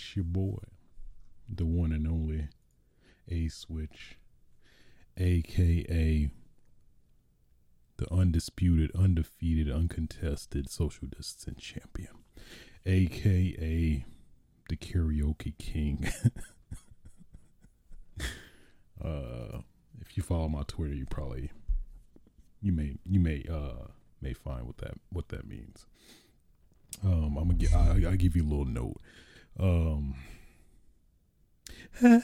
it's your boy, the one and only A Switch, aka the undisputed, undefeated, uncontested social distance champion, aka the karaoke king. uh, if you follow my Twitter, you probably you may you may uh may find what that what that means. Um, I'm gonna get I, I'll give you a little note. Um.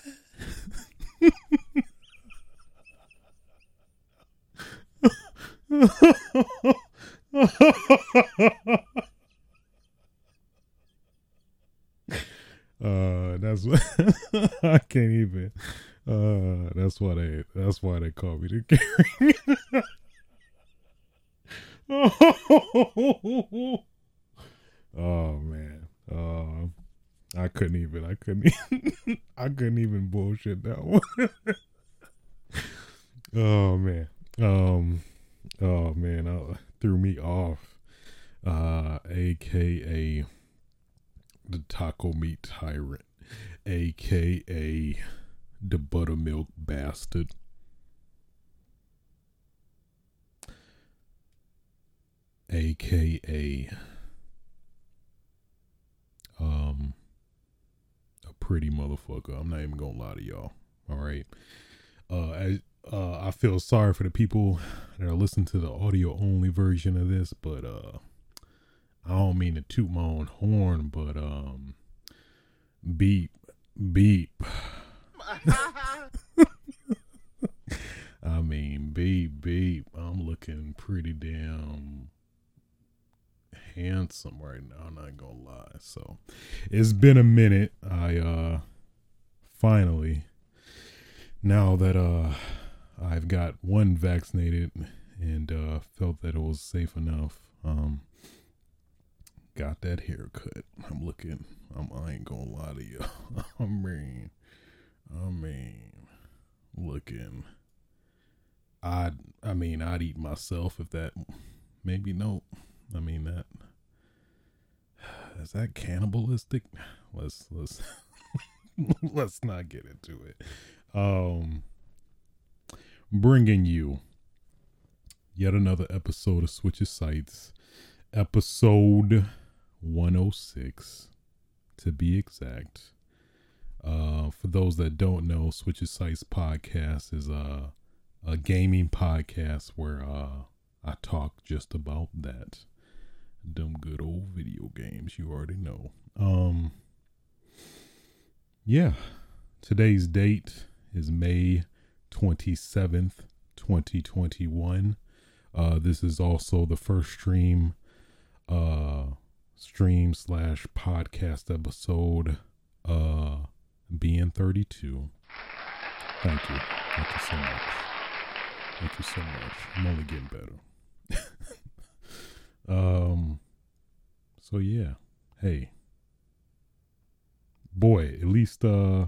uh, that's what I can't even. Uh, that's why they. That's why they call me the king. oh man. Uh, I couldn't even. I couldn't. Even, I couldn't even bullshit that one. oh man. Um. Oh man. Uh, threw me off. Uh, aka the taco meat tyrant, aka the buttermilk bastard. aka um pretty motherfucker. I'm not even gonna lie to y'all. All right. Uh, I, uh, I feel sorry for the people that are listening to the audio only version of this, but uh, I don't mean to toot my own horn, but um, beep, beep. I mean, beep, beep. I'm looking pretty damn handsome right now. I'm not gonna lie. So it's been a minute. I uh finally now that uh I've got one vaccinated and uh felt that it was safe enough. Um got that haircut. I'm looking I'm I ain't gonna lie to you. I mean I mean looking I'd I mean I'd eat myself if that maybe no. I mean that is that cannibalistic? Let's let's let's not get into it. Um bringing you yet another episode of Switches Sites, episode 106 to be exact. Uh for those that don't know, Switches Sites podcast is a a gaming podcast where uh I talk just about that them good old video games you already know. Um yeah today's date is may 27th 2021 uh this is also the first stream uh stream slash podcast episode uh being 32 thank you. Thank you so much. Thank you so much. I'm only getting better So yeah, hey, boy, at least uh,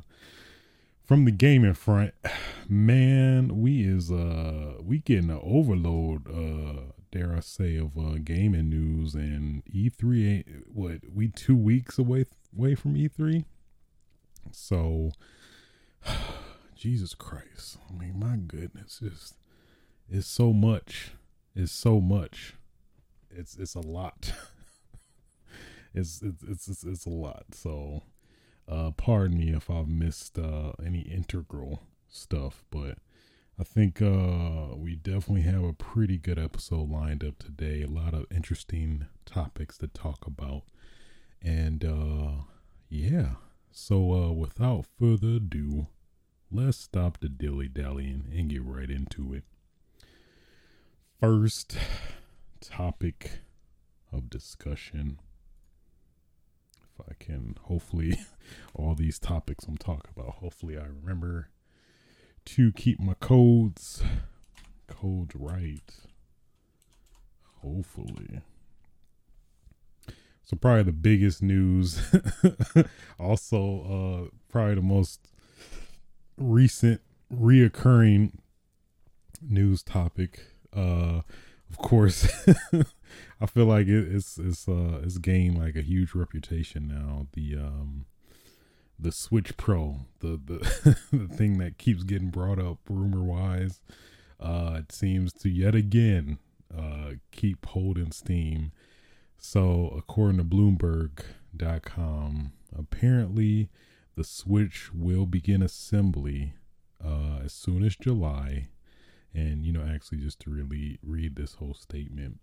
from the gaming front, man, we is uh we getting an overload. Uh, dare I say of uh gaming news and E3 ain't what we two weeks away away from E3. So, Jesus Christ, I mean, my goodness, it's it's so much. It's so much it's it's a lot. it's, it's it's it's a lot. So, uh, pardon me if I've missed uh, any integral stuff, but I think uh, we definitely have a pretty good episode lined up today. A lot of interesting topics to talk about, and uh, yeah. So, uh, without further ado, let's stop the dilly dallying and get right into it. First topic of discussion. I can, hopefully, all these topics I'm talking about, hopefully, I remember to keep my codes codes right. Hopefully. So probably the biggest news, also uh, probably the most recent reoccurring news topic uh, of course, I feel like it, it's it's uh it's gained like a huge reputation now. The um the Switch Pro, the the the thing that keeps getting brought up rumor wise, uh, it seems to yet again uh keep holding steam. So according to Bloomberg.com, apparently the Switch will begin assembly uh, as soon as July. And, you know, actually, just to really read this whole statement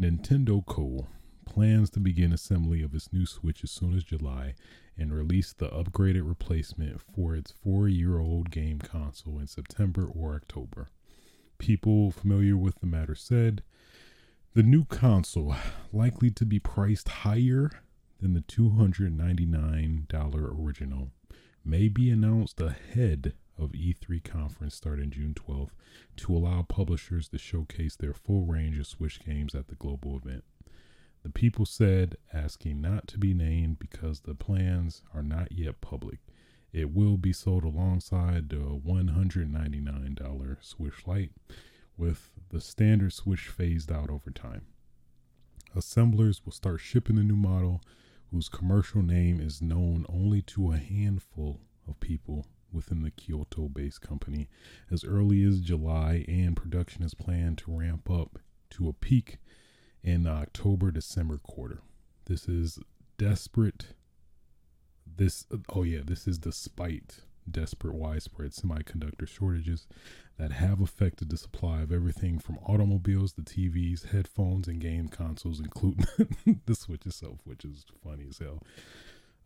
Nintendo Co. plans to begin assembly of its new Switch as soon as July and release the upgraded replacement for its four year old game console in September or October. People familiar with the matter said the new console, likely to be priced higher than the $299 original, may be announced ahead of E3 conference starting June 12th to allow publishers to showcase their full range of Switch games at the global event. The people said, asking not to be named because the plans are not yet public. It will be sold alongside the $199 Switch Lite, with the standard Switch phased out over time. Assemblers will start shipping the new model, whose commercial name is known only to a handful of people within the Kyoto based company as early as July, and production is planned to ramp up to a peak in the October December quarter. This is desperate. This, oh yeah, this is despite desperate widespread semiconductor shortages that have affected the supply of everything from automobiles to TVs, headphones, and game consoles, including the Switch itself, which is funny as hell.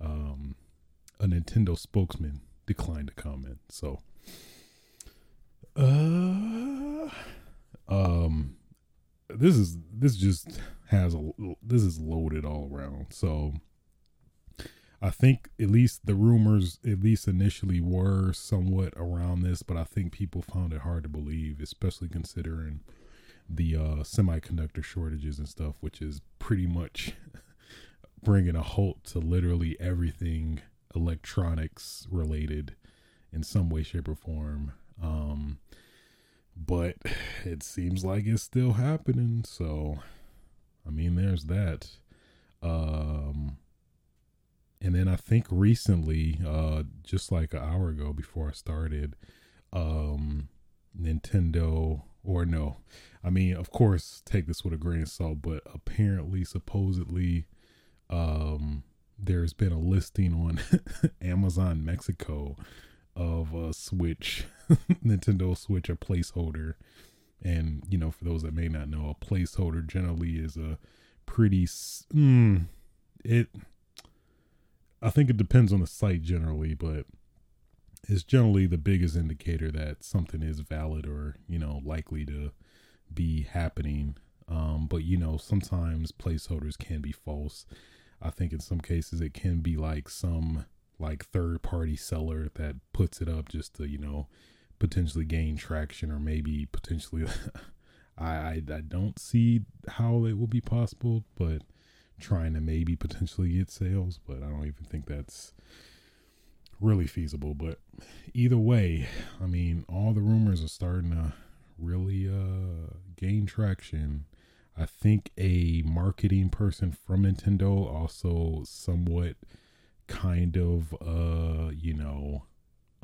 Um, a Nintendo spokesman declined to comment. So, uh, um, this is this just has a this is loaded all around. So, I think at least the rumors, at least initially, were somewhat around this, but I think people found it hard to believe, especially considering the uh, semiconductor shortages and stuff, which is pretty much bringing a halt to literally everything electronics related in some way, shape, or form. Um, but it seems like it's still happening. So, I mean, there's that. Um, and then I think recently, uh, just like an hour ago before I started, um, Nintendo or no, I mean, of course, take this with a grain of salt, but apparently, supposedly, um, there's been a listing on Amazon Mexico of a Switch, Nintendo Switch, a placeholder. And, you know, for those that may not know, a placeholder generally is a pretty, mm, it, I think it depends on the site generally, but it's generally the biggest indicator that something is valid or, you know, likely to be happening. Um, but, you know, sometimes placeholders can be false I think in some cases it can be like some like third party seller that puts it up just to, you know, potentially gain traction or maybe potentially I, I, I don't see how it will be possible, but trying to maybe potentially get sales, but I don't even think that's really feasible. But either way, I mean, all the rumors are starting to really uh gain traction I think a marketing person from Nintendo also somewhat kind of uh you know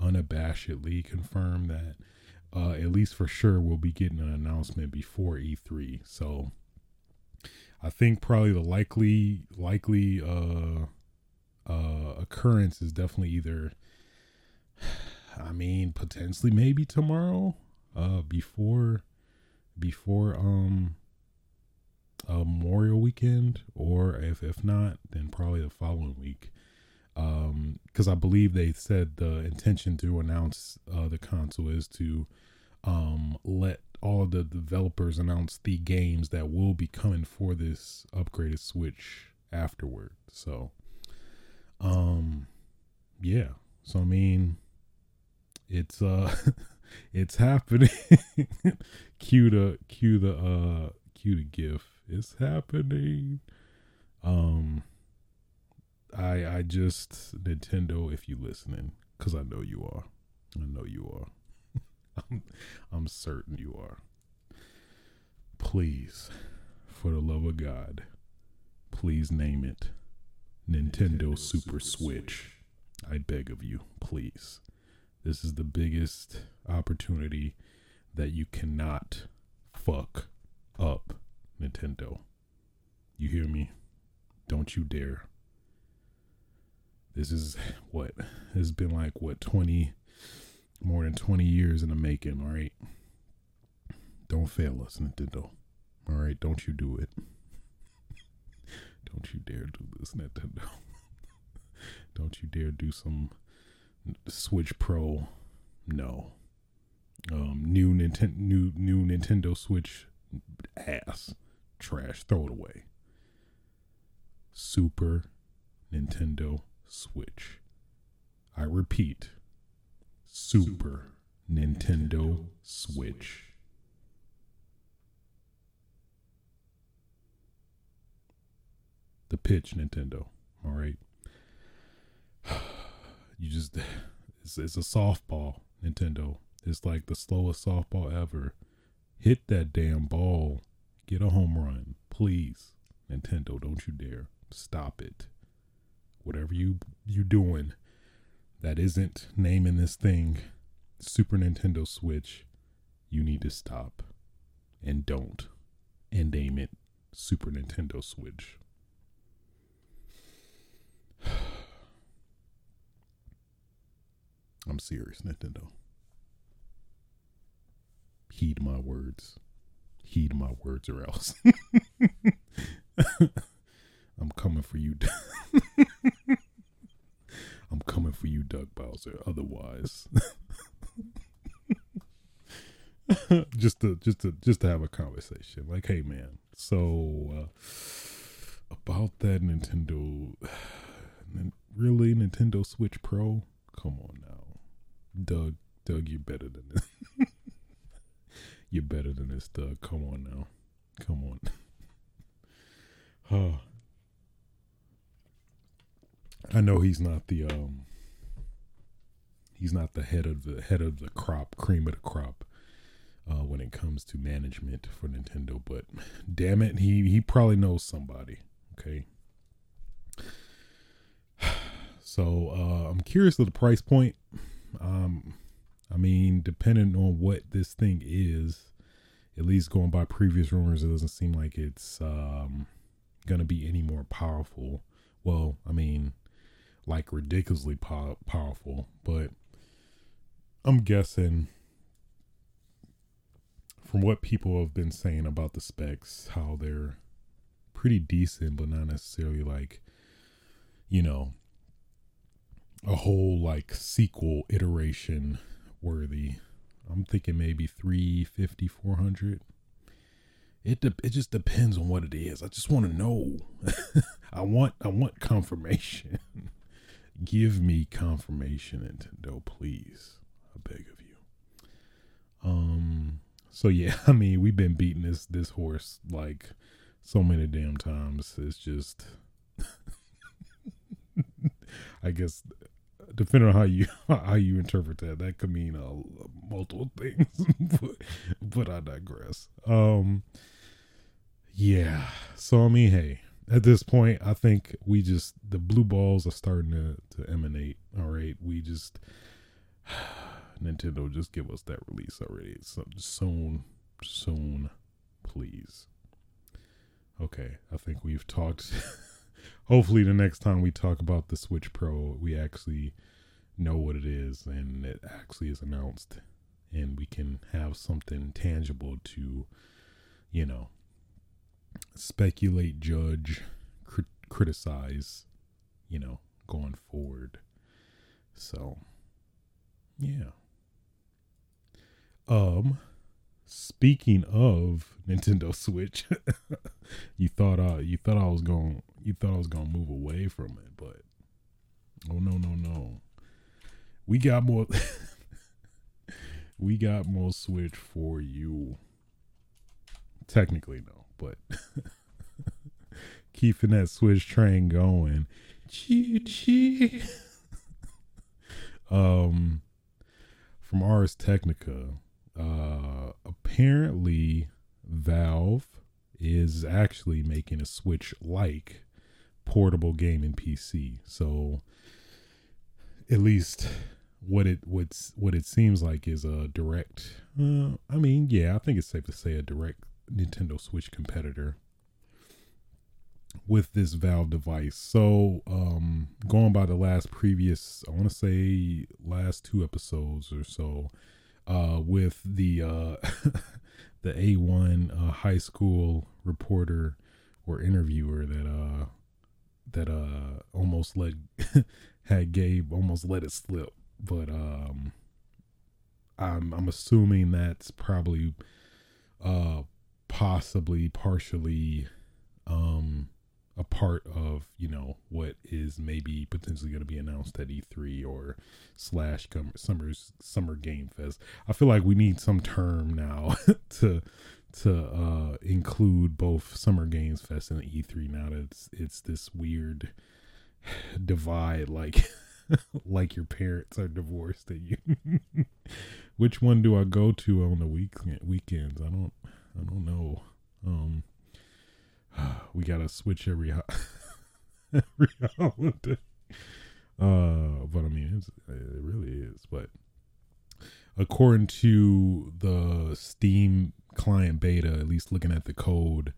unabashedly confirmed that uh at least for sure we'll be getting an announcement before E3. So I think probably the likely likely uh uh occurrence is definitely either I mean potentially maybe tomorrow uh before before um uh, Memorial Weekend, or if if not, then probably the following week. Because um, I believe they said the intention to announce uh, the console is to um, let all the developers announce the games that will be coming for this upgraded Switch afterward. So, um, yeah. So I mean, it's uh, it's happening. cue the cue the uh cue the GIF it's happening. Um, I I just Nintendo, if you listening, because I know you are. I know you are. I'm, I'm certain you are. please, for the love of God, please name it Nintendo Super Switch. I beg of you, please. This is the biggest opportunity that you cannot fuck up, Nintendo. You hear me? Don't you dare. This is what has been like what 20 more than 20 years in the making, all right? Don't fail us, Nintendo. All right, don't you do it. don't you dare do this, Nintendo. don't you dare do some Switch Pro. No. Um, new Nintendo, new new Nintendo Switch ass trash. Throw it away. Super Nintendo Switch. I repeat, Super Nintendo Switch. The pitch, Nintendo. All right. You just, it's, it's a softball, Nintendo. It's like the slowest softball ever. Hit that damn ball. Get a home run, please. Nintendo, don't you dare. Stop it. Whatever you you doing that isn't naming this thing Super Nintendo Switch, you need to stop and don't and name it Super Nintendo Switch. I'm serious, Nintendo. Heed my words. Heed my words or else. I'm coming for you. I'm coming for you, Doug Bowser. Otherwise, just to just to just to have a conversation. Like, hey, man. So uh, about that Nintendo, really Nintendo Switch Pro? Come on now, Doug. Doug, you're better than this. You're better than this, Doug. Come on now. Come on. Oh, I know he's not the um he's not the head of the head of the crop, cream of the crop uh, when it comes to management for Nintendo, but damn it, he he probably knows somebody. Okay. So uh, I'm curious of the price point. Um, I mean, depending on what this thing is, at least going by previous rumors, it doesn't seem like it's um, gonna be any more powerful. Well, I mean, like ridiculously po- powerful, but I'm guessing from what people have been saying about the specs, how they're pretty decent, but not necessarily like, you know, a whole like sequel iteration worthy. I'm thinking maybe 350, 400. It de- it just depends on what it is. I just want to know. I want I want confirmation. Give me confirmation, Nintendo, please. I beg of you. Um. So yeah, I mean, we've been beating this this horse like so many damn times. It's just, I guess, depending on how you how you interpret that, that could mean uh, multiple things. but, but I digress. Um. Yeah. So I mean, hey, at this point, I think we just the blue balls are starting to to emanate. All right, we just Nintendo just give us that release already. So, soon, soon, please. Okay, I think we've talked. Hopefully, the next time we talk about the Switch Pro, we actually know what it is and it actually is announced, and we can have something tangible to, you know, speculate, judge, crit- criticize, you know, going forward. So, yeah. Um, speaking of Nintendo Switch, you thought uh you thought I was going you thought I was gonna move away from it, but oh no no no, we got more. we got more Switch for you. Technically, no, but keeping that Switch train going. Chee chee. um, from Ars Technica, apparently Valve is actually making a Switch like portable gaming PC. So at least what it what's what it seems like is a direct uh, I mean, yeah, I think it's safe to say a direct Nintendo Switch competitor with this Valve device. So, um going by the last previous, I want to say last two episodes or so, uh with the uh the A1 uh, high school reporter or interviewer that uh that uh almost let had Gabe almost let it slip, but um I'm I'm assuming that's probably uh possibly partially um a part of you know what is maybe potentially going to be announced at E3 or slash summer's summer game fest. I feel like we need some term now to to uh include both summer games fest and E3 now that it's it's this weird divide like like your parents are divorced and you which one do I go to on the week weekends? I don't I don't know. Um we gotta switch every every holiday. Uh, but I mean, it really is. But according to the Steam client beta, at least looking at the code,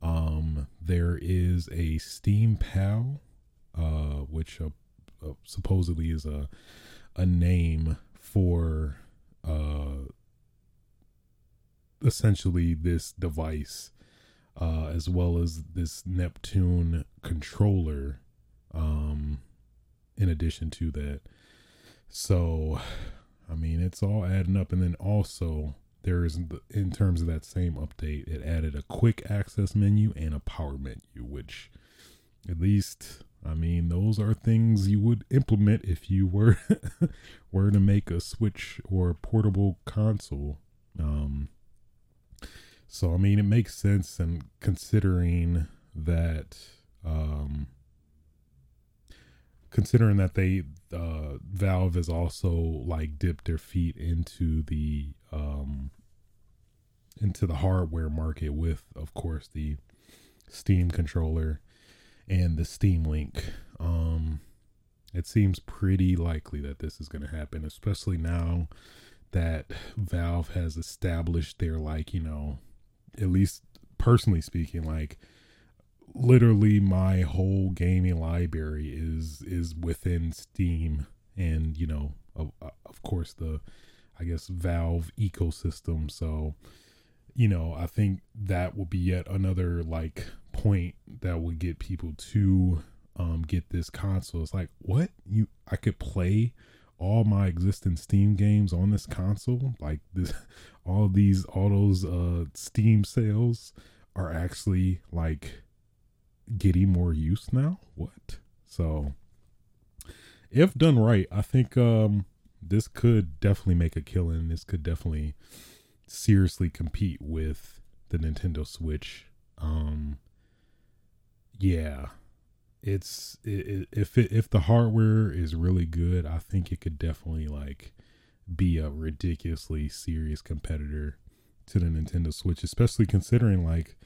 um, there is a Steam Pal, uh, which uh, uh, supposedly is a a name for uh essentially this device uh, as well as this Neptune controller. Um, in addition to that, so I mean, it's all adding up, and then also there is in terms of that same update, it added a quick access menu and a power menu, which at least I mean, those are things you would implement if you were were to make a Switch or a portable console. Um, so I mean, it makes sense, and considering that, um, considering that they uh, Valve has also like dipped their feet into the um, into the hardware market with, of course, the Steam controller and the Steam Link. Um, it seems pretty likely that this is going to happen, especially now that Valve has established their like you know at least personally speaking, like literally my whole gaming library is is within Steam and you know of, of course the I guess Valve ecosystem. So you know I think that will be yet another like point that would get people to um get this console. It's like what? You I could play all my existing Steam games on this console. Like this, all these, all those uh, Steam sales are actually like getting more use now. What? So, if done right, I think um, this could definitely make a killing. This could definitely seriously compete with the Nintendo Switch. Um, yeah, it's it, if it, if the hardware is really good, I think it could definitely like be a ridiculously serious competitor to the Nintendo Switch, especially considering like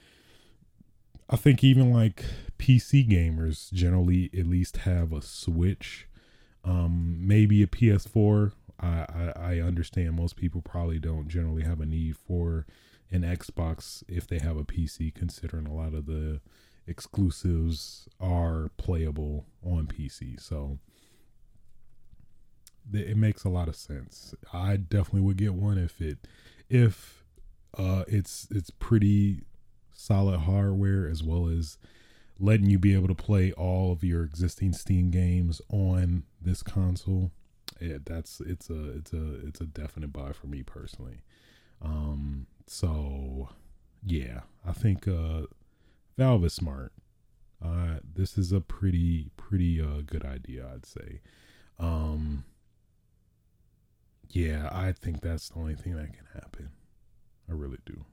I think even like PC gamers generally at least have a Switch, um, maybe a PS4. I, I, I understand most people probably don't generally have a need for an Xbox if they have a PC, considering a lot of the exclusives are playable on PC. So it makes a lot of sense. I definitely would get one if it if uh it's it's pretty solid hardware as well as letting you be able to play all of your existing Steam games on this console. Yeah, that's it's a it's a it's a definite buy for me personally. Um so yeah, I think uh Is smart. Uh, this is a pretty pretty uh, good idea, I'd say. Um, yeah, I think that's the only thing that can happen. I really do.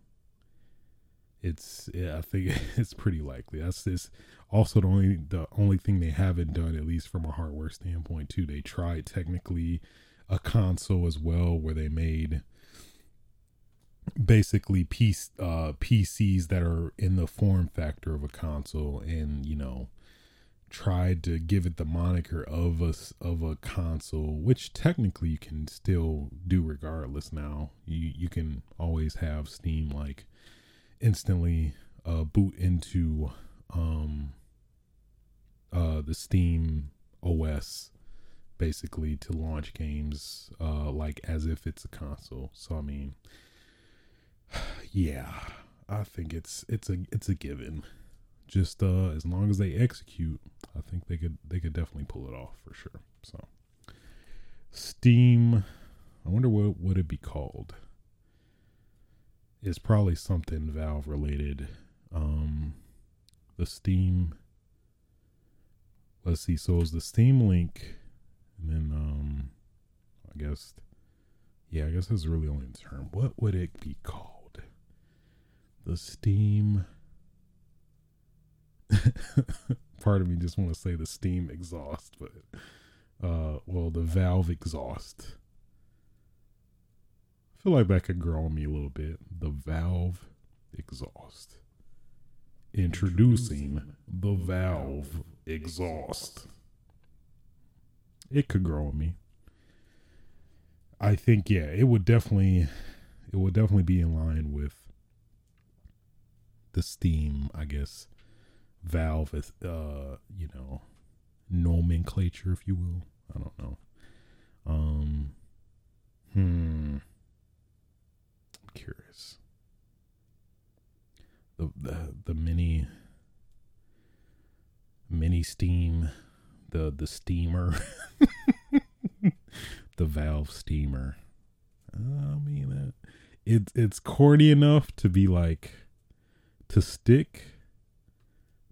It's yeah, I think it's pretty likely. That's this also the only the only thing they haven't done, at least from a hardware standpoint, too. They tried technically a console as well, where they made basically PC, uh, PCs that are in the form factor of a console, and you know, tried to give it the moniker of a of a console, which technically you can still do regardless. Now you you can always have Steam like instantly uh, boot into um, uh, the Steam OS basically to launch games uh, like as if it's a console. So I mean, yeah, I think it's it's a it's a given. Just uh, as long as they execute, I think they could they could definitely pull it off for sure. So Steam, I wonder what would it be called. It's probably something Valve related. Um, the Steam. Let's see. So it's the Steam link, and then um, I guess, yeah, I guess that's really only the term. What would it be called? The Steam. Part of me just want to say the Steam exhaust, but uh, well, the Valve exhaust. I feel like that could grow on me a little bit. The Valve exhaust. Introducing the Valve exhaust. It could grow on me. I think yeah, it would definitely it would definitely be in line with the Steam, I guess, Valve is uh, you know, nomenclature, if you will. I don't know. Um hmm. I'm curious. The the the mini mini steam the the steamer the valve steamer i mean uh, it it's corny enough to be like to stick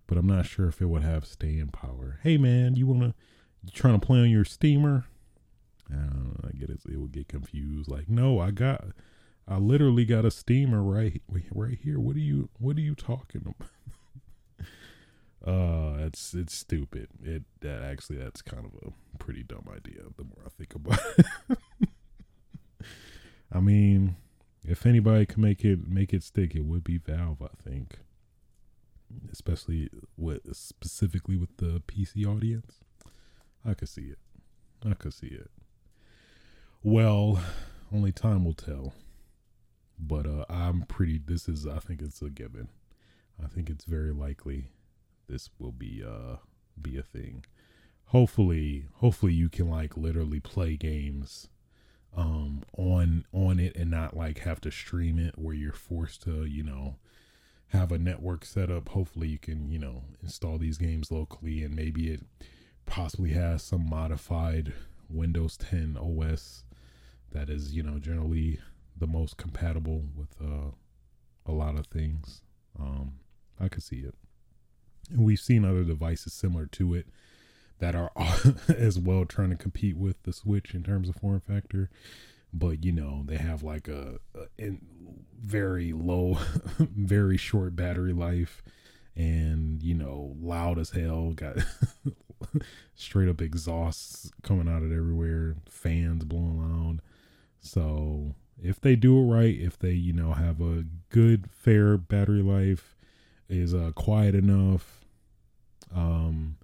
but i'm not sure if it would have staying power. Hey man you want to you trying to play on your steamer? I know. I get it. It would get confused. Like no i got i literally got a steamer right right here. What are you what are you talking about? Uh, it's it's stupid. It that actually that's kind of a pretty dumb idea. The more I think about it, I mean, if anybody can make it make it stick, it would be Valve. I think, especially with specifically with the PC audience. I could see it. I could see it. Well, only time will tell. But uh, I'm pretty. This is. I think it's a given. I think it's very likely this will be uh be a thing. Hopefully, hopefully you can like literally play games um on on it and not like have to stream it where you're forced to, you know, have a network set up. Hopefully you can, you know, install these games locally and maybe it possibly has some modified Windows 10 OS that is, you know, generally the most compatible with uh, a lot of things. Um, I could see it. And we've seen other devices similar to it that are as well trying to compete with the Switch in terms of form factor. But you know, they have like a, a very low, very short battery life, and you know, loud as hell. Got straight up exhausts coming out of everywhere, fans blowing loud. So if they do it right, if they you know have a good fair battery life, is uh, quiet enough. Um,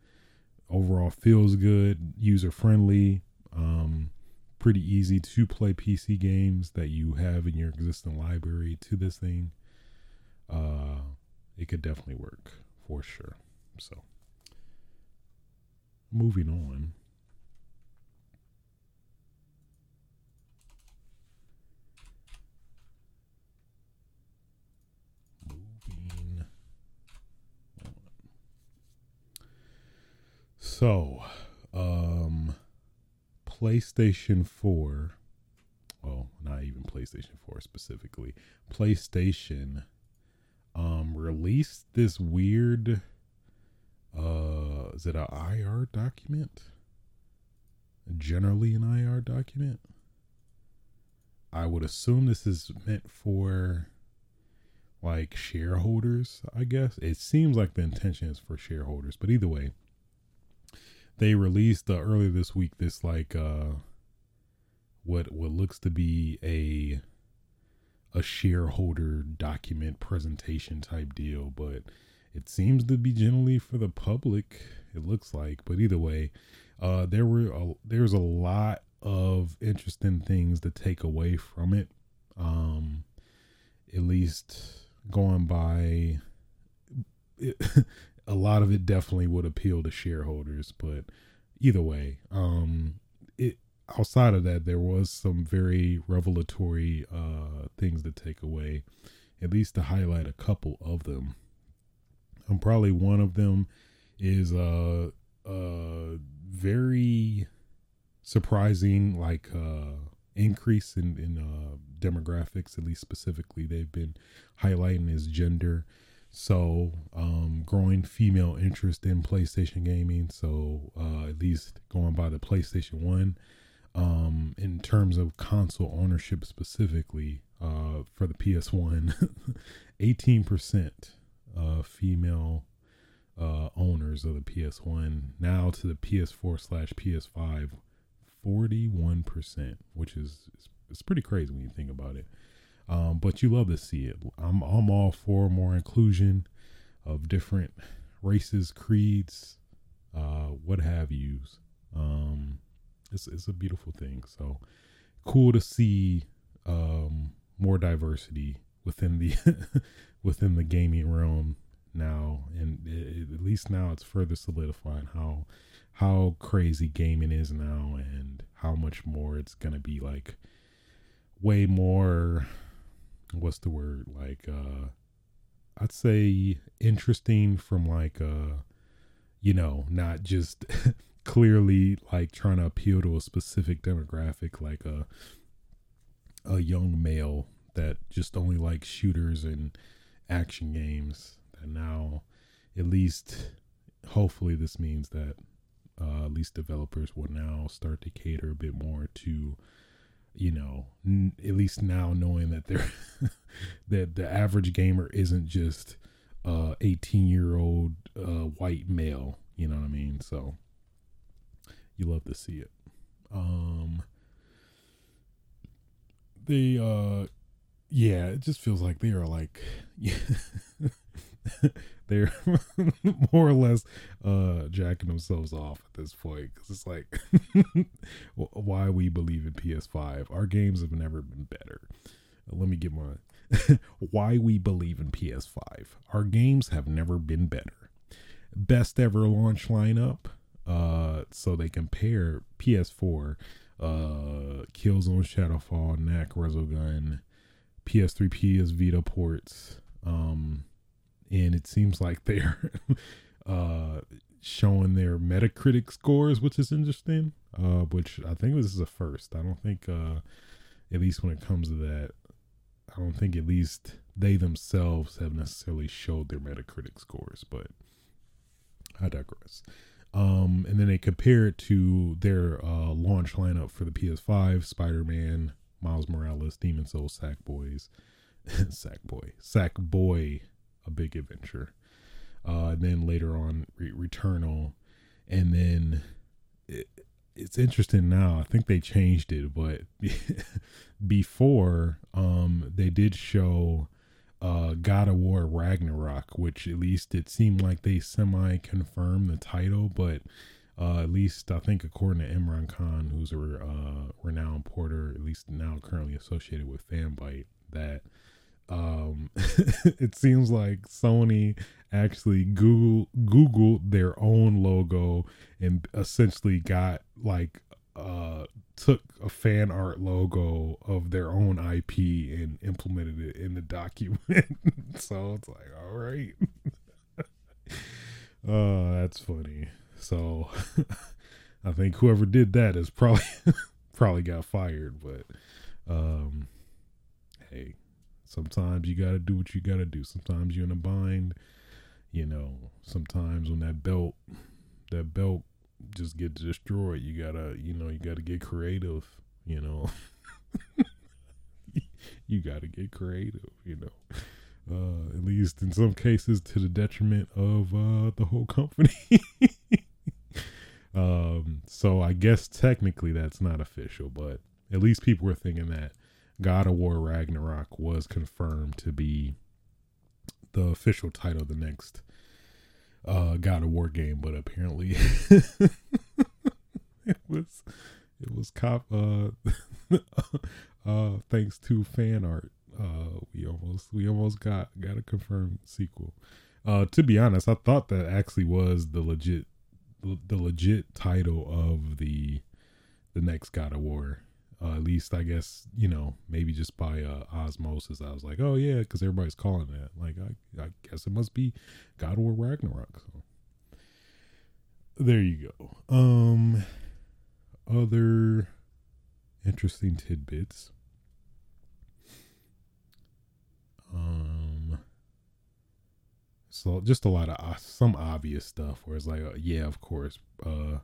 overall feels good, user friendly. Um, pretty easy to play PC games that you have in your existing library to this thing. Uh, it could definitely work for sure. So, moving on. So, um, PlayStation 4, well, not even PlayStation 4 specifically, PlayStation um released this weird uh is it a IR document? Generally an IR document? I would assume this is meant for like shareholders, I guess. It seems like the intention is for shareholders, but either way, they released uh, earlier this week this like uh what what looks to be a a shareholder document presentation type deal, but it seems to be generally for the public. It looks like, but either way, uh, there were a, there's a lot of interesting things to take away from it. Um, at least going by, a lot of it definitely would appeal to shareholders, but either way, um, it outside of that, there was some very revelatory uh, things to take away, at least to highlight a couple of them. And probably one of them is a, a very surprising, like uh, increase in in uh, demographics. At least specifically, they've been highlighting is gender. So, um, growing female interest in PlayStation gaming. So, uh, at least going by the PlayStation 1, um, in terms of console ownership specifically, uh, for the PS1, 18% uh, female uh, owners of the PS1. Now to the PS4 slash PS5, 41%, which is it's pretty crazy when you think about it. Um, but you love to see it. I'm I'm all for more inclusion of different races, creeds, uh, what have yous. Um, it's it's a beautiful thing. So cool to see um, more diversity within the within the gaming realm now, and it, at least now it's further solidifying how how crazy gaming is now, and how much more it's gonna be like way more what's the word? Like uh i'd say interesting from like uh you know not just clearly like trying to appeal to a specific demographic like a a young male that just only likes shooters and action games. That now at least hopefully this means that uh, at least developers will now start to cater a bit more to you know, n- at least now knowing that they're that the average gamer isn't just uh 18 year old uh white male, you know what I mean? So you love to see it. Um they uh yeah, it just feels like they are like yeah, they're more or less uh jacking themselves off at this point because it's like why we believe in ps5 our games have never been better. Let me get my why we believe in ps5 our games have never been better. Best ever launch lineup uh so they compare ps4 uh killzone shadowfall knack resogun ps3 ps vita ports um and it seems like they're uh, showing their Metacritic scores, which is interesting. Uh, which I think this is a first. I don't think, uh, at least when it comes to that, I don't think at least they themselves have necessarily showed their Metacritic scores, but I digress. Um, and then they compare it to their uh, launch lineup for the PS5: Spider-Man, Miles Morales, Demon Souls, Sackboys, Sackboy, Sackboy a big adventure. Uh, and then later on, Re- Returnal, and then it, it's interesting now. I think they changed it, but before, um, they did show uh, God of War Ragnarok, which at least it seemed like they semi confirmed the title, but uh, at least I think according to Imran Khan, who's a uh, renowned porter, at least now currently associated with Fanbyte, that um it seems like Sony actually Google Googled their own logo and essentially got like uh took a fan art logo of their own IP and implemented it in the document. so it's like, all right. oh, that's funny. So I think whoever did that is probably probably got fired, but um hey, Sometimes you got to do what you got to do. Sometimes you're in a bind. You know, sometimes when that belt, that belt just gets destroyed, you gotta, you know, you gotta get creative. You know, you gotta get creative. You know, uh, at least in some cases to the detriment of uh, the whole company. um, so I guess technically that's not official, but at least people were thinking that God of War Ragnarok was confirmed to be the official title of the next uh, God of War game, but apparently it was it was cop uh uh thanks to fan art uh we almost we almost got got a confirmed sequel. Uh to be honest, I thought that actually was the legit the legit title of the the next God of War. Uh, at least I guess you know maybe just by uh, osmosis, I was like, oh yeah, because everybody's calling that. Like I, I guess it must be God or Ragnarok. So there you go. Um, other interesting tidbits. Um, so just a lot of uh, some obvious stuff where it's like, uh, yeah, of course, uh,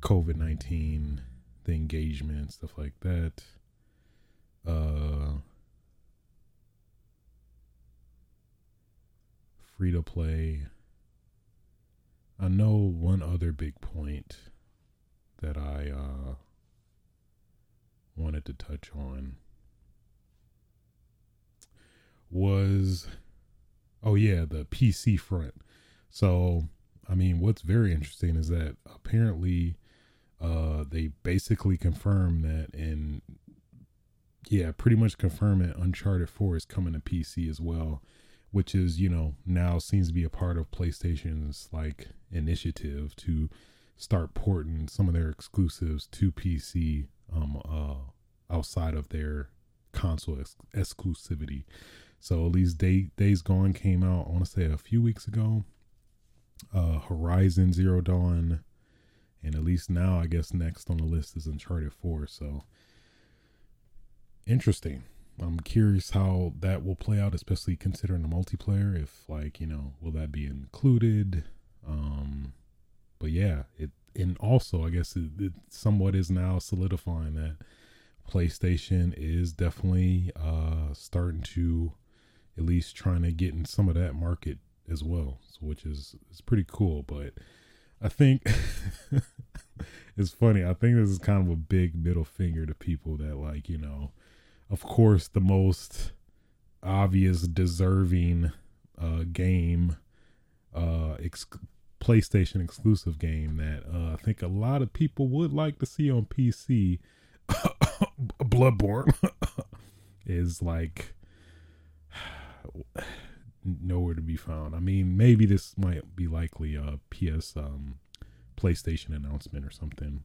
COVID nineteen, the engagement, stuff like that. Uh, free to play. I know one other big point that I uh, wanted to touch on was oh yeah the pc front so i mean what's very interesting is that apparently uh they basically confirm that and yeah pretty much confirm that uncharted 4 is coming to pc as well which is you know now seems to be a part of playstation's like initiative to start porting some of their exclusives to pc um uh outside of their console ex- exclusivity so at least Day, Days Gone came out, I want to say a few weeks ago. Uh, Horizon Zero Dawn, and at least now, I guess next on the list is Uncharted 4. So interesting. I'm curious how that will play out, especially considering the multiplayer. If like you know, will that be included? Um, but yeah, it and also I guess it, it somewhat is now solidifying that PlayStation is definitely uh starting to at least trying to get in some of that market as well, so, which is is pretty cool. But I think it's funny. I think this is kind of a big middle finger to people that like you know, of course, the most obvious deserving uh, game, uh, ex- PlayStation exclusive game that uh, I think a lot of people would like to see on PC. Bloodborne is like nowhere to be found. I mean, maybe this might be likely a PS um, PlayStation announcement or something,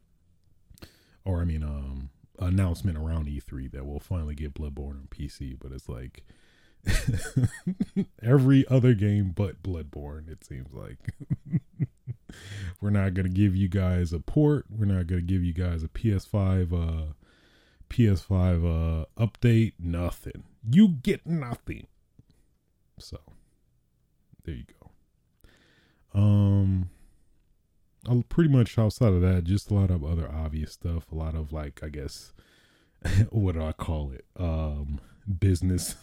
or I mean, um, announcement around E3 that we'll finally get Bloodborne on PC. But it's like every other game but Bloodborne. It seems like we're not gonna give you guys a port. We're not gonna give you guys a PS5 uh PS5 uh update. Nothing. You get nothing. So there you go. Um, I'll pretty much outside of that, just a lot of other obvious stuff. A lot of like, I guess, what do I call it? Um, business,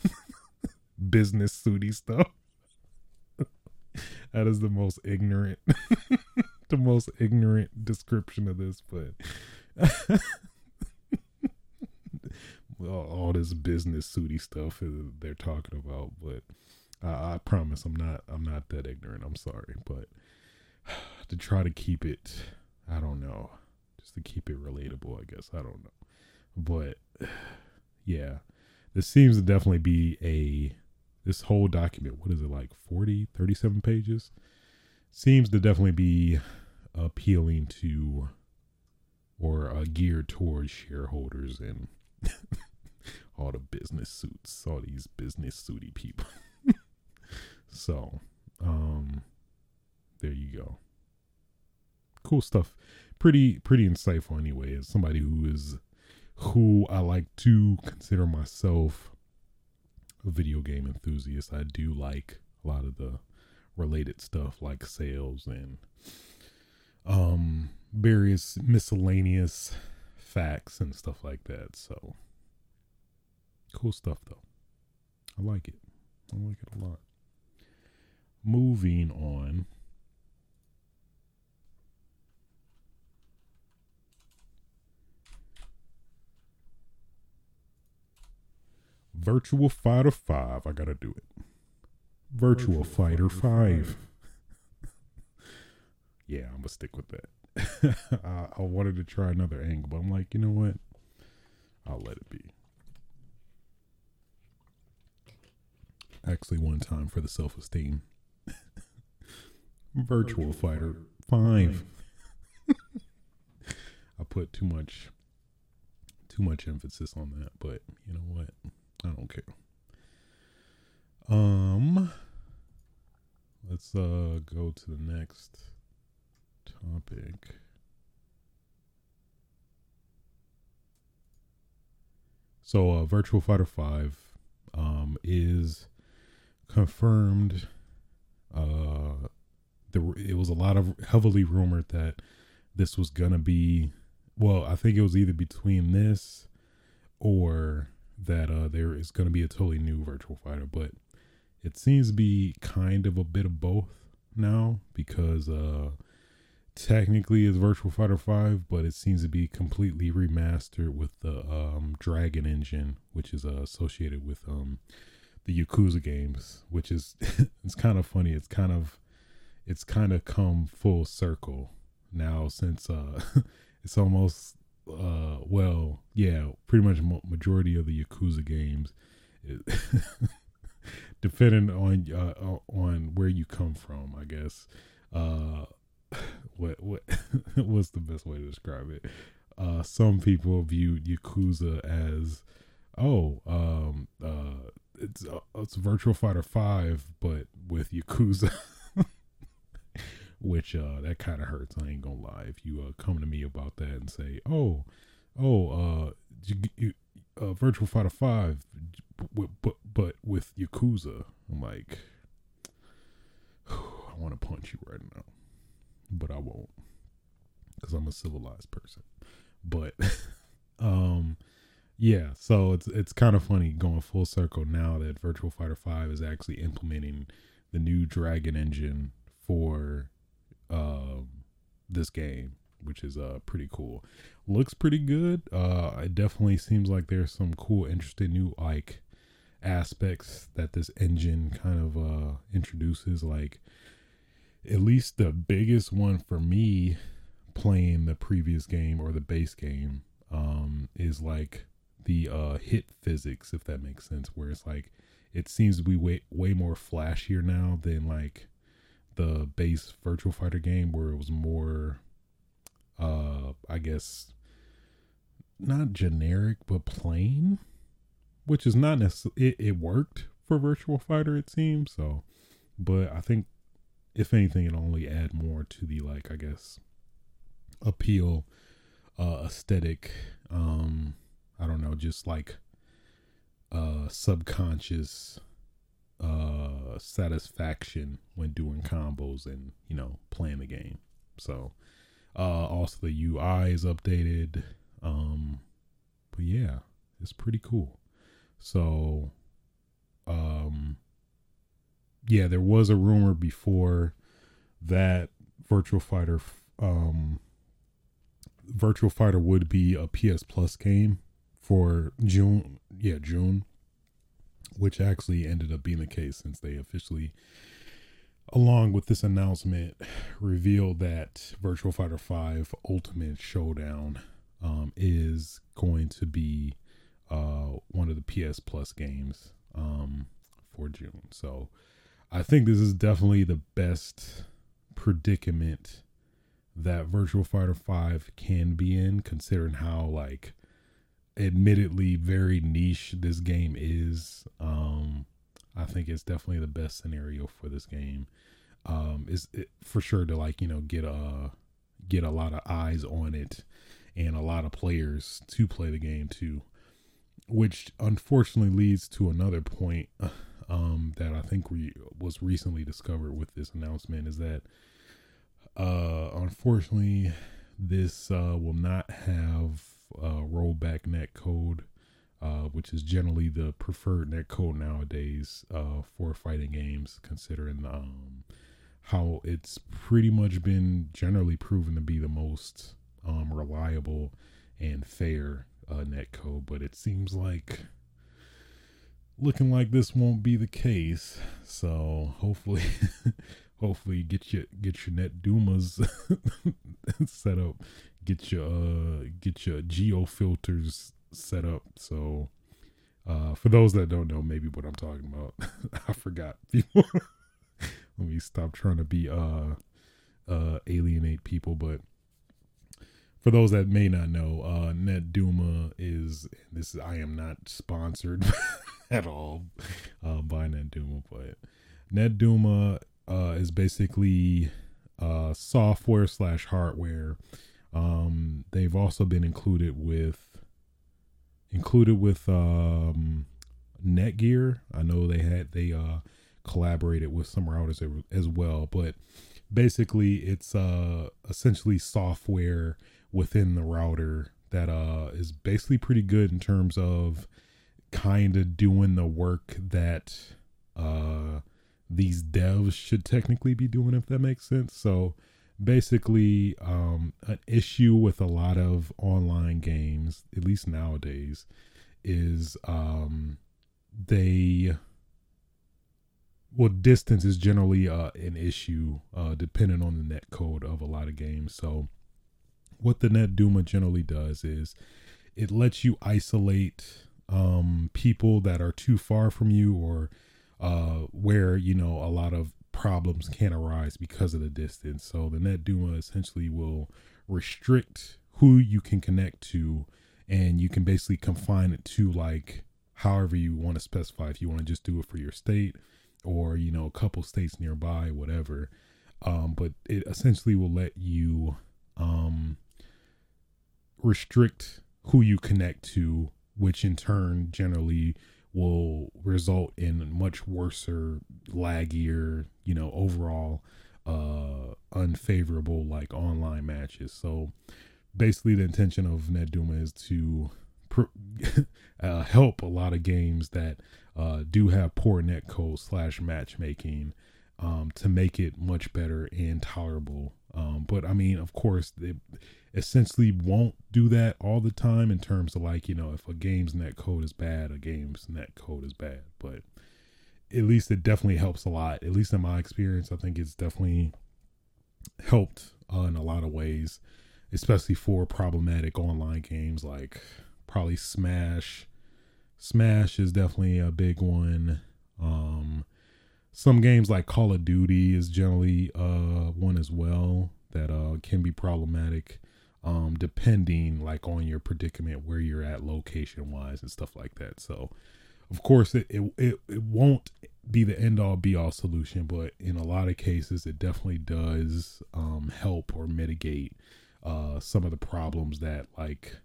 business sooty stuff. that is the most ignorant, the most ignorant description of this, but all, all this business sooty stuff they're talking about, but I, I promise I'm not I'm not that ignorant. I'm sorry, but to try to keep it, I don't know, just to keep it relatable. I guess I don't know, but yeah, this seems to definitely be a this whole document. What is it like 40, 37 pages? Seems to definitely be appealing to or uh, geared towards shareholders and all the business suits, all these business suity people. So, um, there you go. Cool stuff. Pretty, pretty insightful anyway, as somebody who is, who I like to consider myself a video game enthusiast. I do like a lot of the related stuff like sales and, um, various miscellaneous facts and stuff like that. So, cool stuff though. I like it. I like it a lot moving on. Virtual Fighter 5. I gotta do it. Virtual, Virtual Fighter, Fighter 5. 5. yeah, I'm gonna stick with that. I, I wanted to try another angle, but I'm like, you know what? I'll let it be. Actually, one time for the self esteem. Virtual, Fighter, Fighter 5. 5. I put too much too much emphasis on that, but you know what? I don't care. Um let's uh go to the next topic. So uh Virtual Fighter 5 um is confirmed uh there it was a lot of heavily rumored that this was gonna be well, I think it was either between this or that uh, there is going to be a totally new Virtual Fighter, but it seems to be kind of a bit of both now because uh, technically it's Virtual Fighter 5, but it seems to be completely remastered with the um, Dragon engine, which is uh, associated with um, the Yakuza games, which is it's kind of funny. It's kind of it's kind of come full circle now since uh it's almost uh well yeah pretty much majority of the yakuza games depending on uh, on where you come from i guess uh what what what's the best way to describe it uh some people view yakuza as oh um uh it's uh, it's virtual fighter 5 but with yakuza which uh, that kind of hurts. I ain't gonna lie. If you uh, come to me about that and say, "Oh, oh, uh, you, you, uh Virtual Fighter Five, but, but but with Yakuza," I'm like, I want to punch you right now, but I won't, because I'm a civilized person. But, um, yeah. So it's it's kind of funny going full circle now that Virtual Fighter Five is actually implementing the new Dragon engine for uh, this game, which is uh pretty cool. Looks pretty good. Uh, it definitely seems like there's some cool, interesting new like aspects that this engine kind of uh introduces. Like at least the biggest one for me playing the previous game or the base game um is like the uh hit physics if that makes sense where it's like it seems to be way way more flashier now than like the base Virtual Fighter game where it was more, uh, I guess, not generic but plain, which is not necessarily it, it worked for Virtual Fighter it seems so, but I think if anything it only add more to the like I guess appeal, uh, aesthetic, um, I don't know, just like uh subconscious uh, satisfaction when doing combos and you know playing the game. So uh, also the UI is updated. Um, but yeah, it's pretty cool. So um, yeah, there was a rumor before that Virtual Fighter um, Virtual Fighter would be a PS Plus game for June. Yeah, June which actually ended up being the case since they officially along with this announcement revealed that virtual fighter 5 ultimate showdown um, is going to be uh, one of the ps plus games um, for june so i think this is definitely the best predicament that virtual fighter 5 can be in considering how like admittedly very niche this game is. Um, I think it's definitely the best scenario for this game. Um, is it, for sure to like you know get a get a lot of eyes on it and a lot of players to play the game too, which unfortunately leads to another point um, that I think we was recently discovered with this announcement is that uh, unfortunately this uh, will not have uh, rollback net code, uh, which is generally the preferred net code nowadays uh, for fighting games, considering um, how it's pretty much been generally proven to be the most um, reliable and fair uh, net code. But it seems like looking like this won't be the case. So hopefully, hopefully get your get your NetDumas set up, get your uh, get your geo filters set up. So uh, for those that don't know, maybe what I'm talking about, I forgot. Let me stop trying to be uh uh alienate people, but for those that may not know, uh, NetDuma is this. Is, I am not sponsored at all uh, by NetDuma, but NetDuma uh, is basically uh, software slash hardware. Um, they've also been included with included with um, Netgear. I know they had they uh, collaborated with some routers as well, but basically it's uh, essentially software within the router that uh is basically pretty good in terms of kind of doing the work that uh these devs should technically be doing if that makes sense. So basically um an issue with a lot of online games at least nowadays is um they well distance is generally uh an issue uh depending on the net code of a lot of games. So what the NetDuma generally does is it lets you isolate um, people that are too far from you or uh, where you know a lot of problems can arise because of the distance. So the NetDuma essentially will restrict who you can connect to, and you can basically confine it to like however you want to specify. If you want to just do it for your state or you know a couple states nearby, whatever. Um, but it essentially will let you um, restrict who you connect to, which in turn generally will result in much worser, laggier, you know, overall uh unfavorable like online matches. So basically the intention of NetDuma is to pr- uh, help a lot of games that uh, do have poor net code slash matchmaking um, to make it much better and tolerable. Um, but I mean, of course, they essentially won't do that all the time in terms of like, you know, if a game's net code is bad, a game's net code is bad. But at least it definitely helps a lot. At least in my experience, I think it's definitely helped uh, in a lot of ways, especially for problematic online games like probably Smash. Smash is definitely a big one. Um, some games like Call of Duty is generally uh, one as well that uh, can be problematic um, depending like on your predicament where you're at location wise and stuff like that. So of course it, it, it, it won't be the end all be all solution, but in a lot of cases it definitely does um, help or mitigate uh, some of the problems that like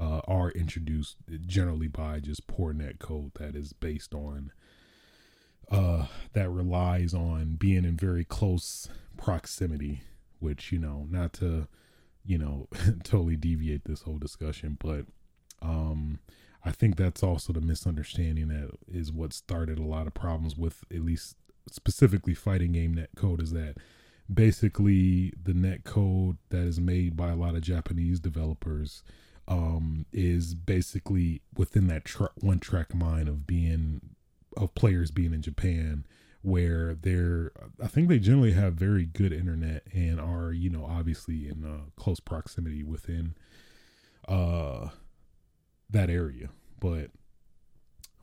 uh, are introduced generally by just poor net code that is based on uh, that relies on being in very close proximity, which you know not to you know, totally deviate this whole discussion, but um I think that's also the misunderstanding that is what started a lot of problems with at least specifically fighting game net code is that basically the net code that is made by a lot of Japanese developers um is basically within that one track mind of being of players being in Japan where they're I think they generally have very good internet and are, you know, obviously in uh, close proximity within uh that area. But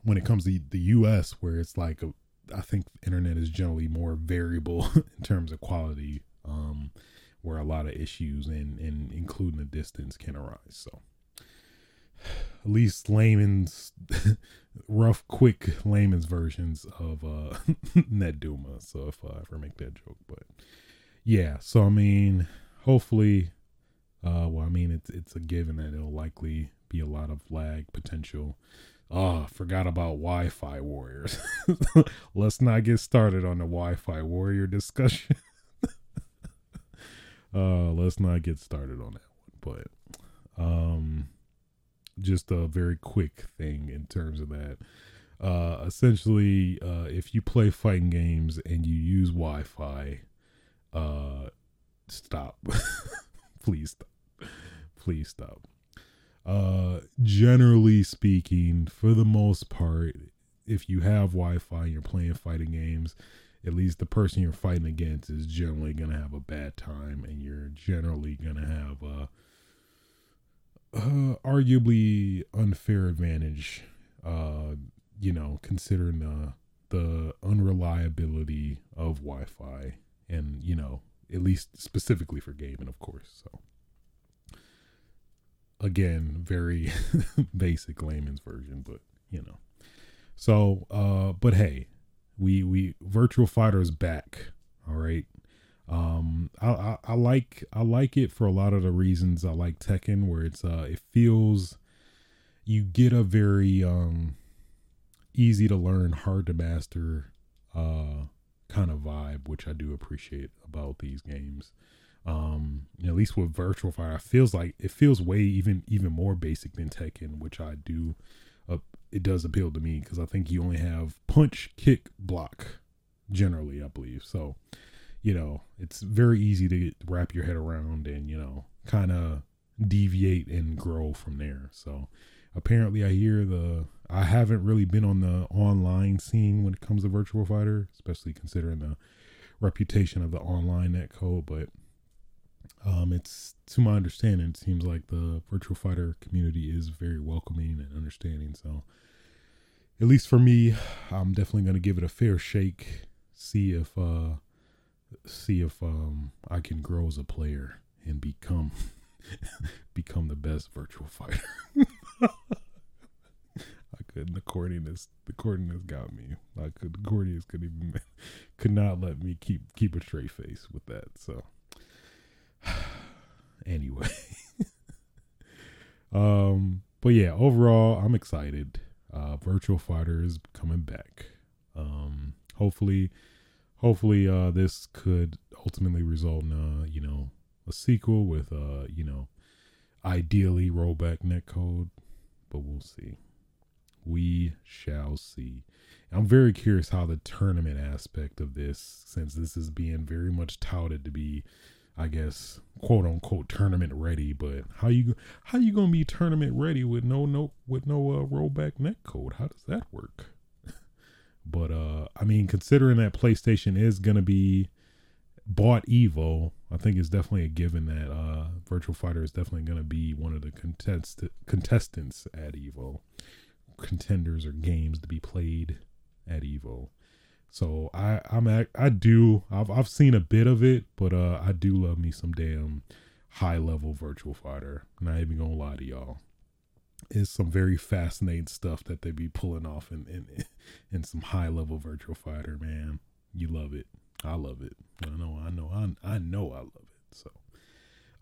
when it comes to the US where it's like a, I think internet is generally more variable in terms of quality um where a lot of issues and and including the distance can arise. So at least layman's rough, quick layman's versions of uh NetDuma. So if I ever make that joke, but yeah. So I mean, hopefully, uh, well, I mean, it's it's a given that it'll likely be a lot of lag potential. Oh, forgot about Wi-Fi warriors. Let's not get started on the Wi-Fi warrior discussion. uh, let's not get started on that one. But um just a very quick thing in terms of that. Uh, essentially, uh, if you play fighting games and you use Wi Fi, uh, stop. Please stop. Please stop. Uh, generally speaking, for the most part, if you have Wi-Fi and you're playing fighting games, at least the person you're fighting against is generally gonna have a bad time, and you're generally gonna have a, uh, arguably unfair advantage. Uh, you know, considering the the unreliability of Wi-Fi, and you know, at least specifically for gaming, of course. So again, very basic layman's version, but you know. So, uh, but hey, we we Virtual Fighter is back. All right. Um, I, I, I like I like it for a lot of the reasons I like Tekken, where it's uh it feels you get a very um easy to learn, hard to master uh kind of vibe, which I do appreciate about these games. Um, at least with Virtual Fire, it feels like it feels way even even more basic than Tekken, which I do. Uh, it does appeal to me because I think you only have punch, kick, block, generally, I believe. So, you know, it's very easy to get, wrap your head around and you know, kind of deviate and grow from there. So, apparently, I hear the I haven't really been on the online scene when it comes to Virtual Fighter, especially considering the reputation of the online netcode, but um, it's to my understanding, it seems like the virtual fighter community is very welcoming and understanding. So, at least for me, I'm definitely going to give it a fair shake. See if uh, see if um, I can grow as a player and become become the best virtual fighter. I couldn't. The cordiness, the cordiness got me. I could. The cordiness could even could not let me keep keep a straight face with that. So. anyway. um, but yeah, overall, I'm excited. Uh, Virtual Fighter is coming back. Um, hopefully, hopefully, uh, this could ultimately result in, uh, you know, a sequel with, uh, you know, ideally rollback netcode, but we'll see. We shall see. I'm very curious how the tournament aspect of this, since this is being very much touted to be I guess quote unquote tournament ready, but how you how you gonna be tournament ready with no no with no uh, rollback net code? How does that work? But uh, I mean, considering that PlayStation is gonna be bought Evo, I think it's definitely a given that uh, Virtual Fighter is definitely gonna be one of the contest contestants at Evo, contenders or games to be played at Evo. So I I'm at, I do I've I've seen a bit of it, but uh I do love me some damn high level virtual fighter. Not even gonna lie to y'all. It's some very fascinating stuff that they be pulling off in in, in some high level virtual fighter, man. You love it. I love it. I know, I know, I I know I love it. So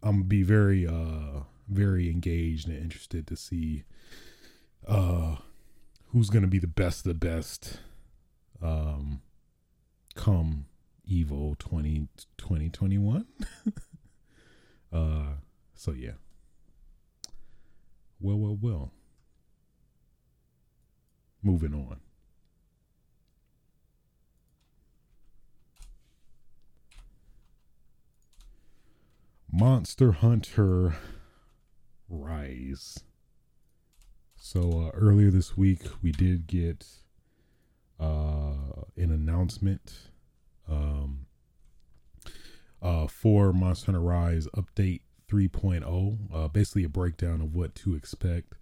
I'm gonna be very uh very engaged and interested to see uh who's gonna be the best of the best um, come Evo 20, 2021. uh, so yeah. Well, well, well. Moving on. Monster Hunter Rise. So uh, earlier this week, we did get uh, an announcement um, uh, for Monster Hunter Rise Update 3.0. Uh, basically, a breakdown of what to expect.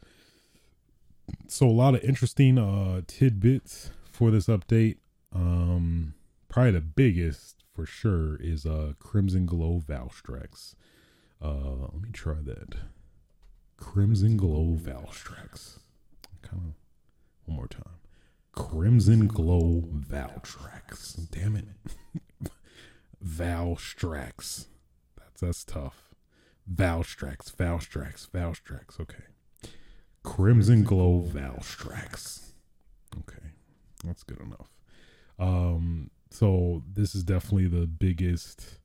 So, a lot of interesting uh, tidbits for this update. Um, probably the biggest for sure is uh, Crimson Glow Valstrax. Uh, let me try that. Crimson Glow Valstrax. Kind of one more time. Crimson Glow Valstrax. Damn it. Valstrax. That's that's tough. Valstrax, Valstrax, Valstrax. Okay. Crimson Glow Valstrax. Okay. That's good enough. Um so this is definitely the biggest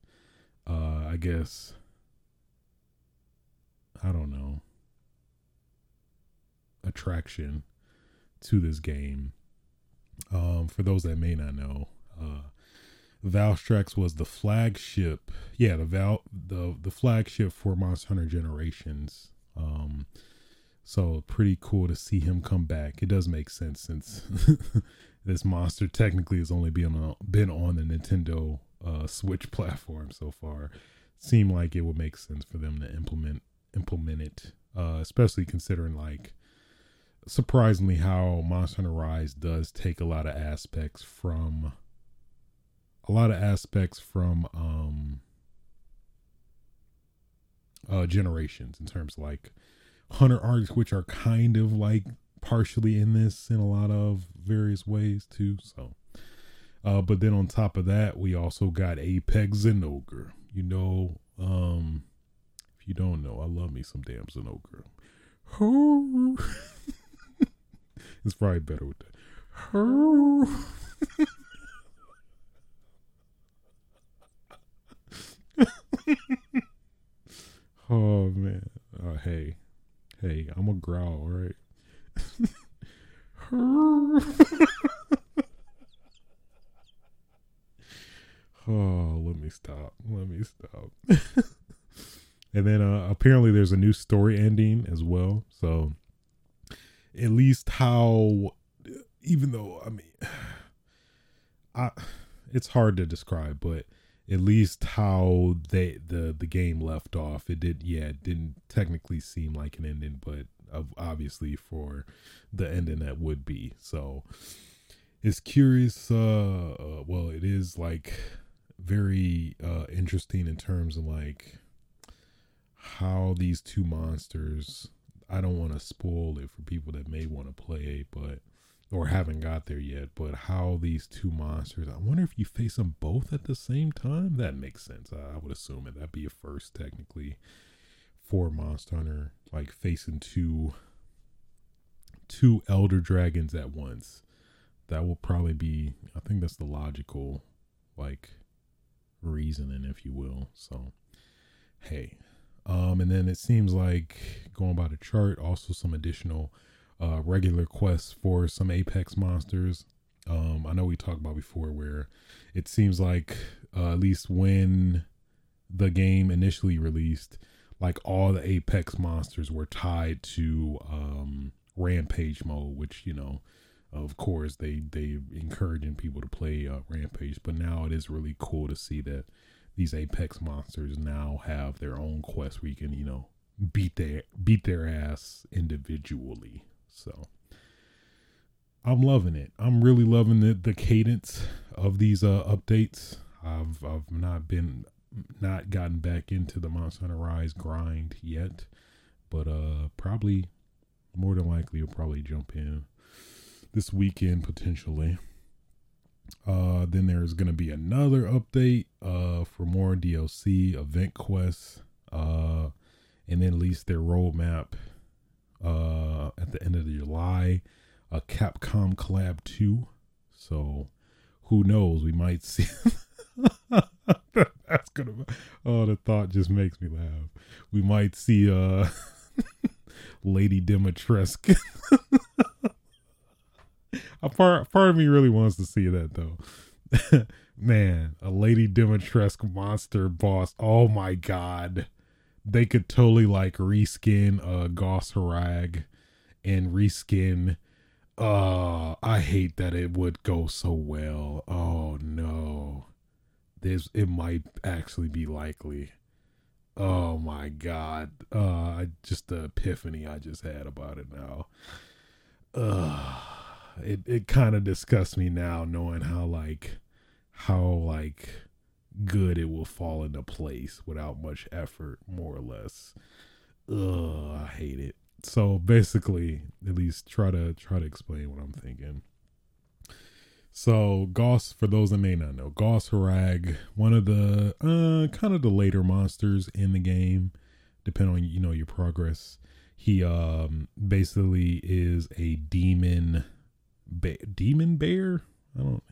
uh I guess I don't know attraction to this game um, for those that may not know, uh, Valstrax was the flagship. Yeah, the Val the the flagship for Monster Hunter Generations. Um, So pretty cool to see him come back. It does make sense since this monster technically has only been on, been on the Nintendo uh, Switch platform so far. Seemed like it would make sense for them to implement implement it, uh, especially considering like surprisingly how Monster Hunter Rise does take a lot of aspects from a lot of aspects from um uh generations in terms of like hunter arcs which are kind of like partially in this in a lot of various ways too so. Uh but then on top of that we also got apex Zinogre you know um if you don't know i love me some damn Zinogre it's probably better with that oh man. Uh, hey, hey, I'm a growl, all right. oh, let me stop. Let me stop. and then uh, apparently there's a new story ending as well. So at least how, even though I mean, I it's hard to describe, but at least how they the the game left off. It did, yeah, it didn't technically seem like an ending, but obviously for the ending that would be. So it's curious. Uh, uh well, it is like very uh interesting in terms of like how these two monsters. I don't want to spoil it for people that may want to play, but or haven't got there yet, but how these two monsters, I wonder if you face them both at the same time. That makes sense. I, I would assume it. That'd be a first, technically, for Monster Hunter, like facing two two elder dragons at once. That will probably be. I think that's the logical, like, reasoning, if you will. So, hey, um, and then it seems like going by the chart, also some additional uh, regular quests for some Apex monsters. Um, I know we talked about before where it seems like uh, at least when the game initially released, like all the Apex monsters were tied to um, Rampage mode, which you know, of course, they they encouraging people to play uh, Rampage. But now it is really cool to see that these Apex monsters now have their own quest where you can you know beat their beat their ass individually. So I'm loving it. I'm really loving the the cadence of these uh updates. I've I've not been not gotten back into the Monster Hunter Rise grind yet, but uh probably more than likely will probably jump in this weekend potentially. Uh then there's gonna be another update uh for more DLC event quests. Uh and then at least their roadmap uh, at the end of July, a Capcom collab 2. So who knows? We might see. That's gonna. Oh, the thought just makes me laugh. We might see uh, Lady Dimitrescu. a part part of me really wants to see that though. Man, a Lady Dimitrescu monster boss. Oh my god they could totally like reskin uh Goss Harag and reskin uh I hate that it would go so well. Oh no. This it might actually be likely. Oh my god. Uh just the epiphany I just had about it now. Uh it it kind of disgusts me now knowing how like how like good it will fall into place without much effort, more or less. Ugh, I hate it. So basically, at least try to try to explain what I'm thinking. So Goss, for those that may not know, Goss Harag, one of the uh kind of the later monsters in the game, depending on you know your progress. He um basically is a demon ba- demon bear. I don't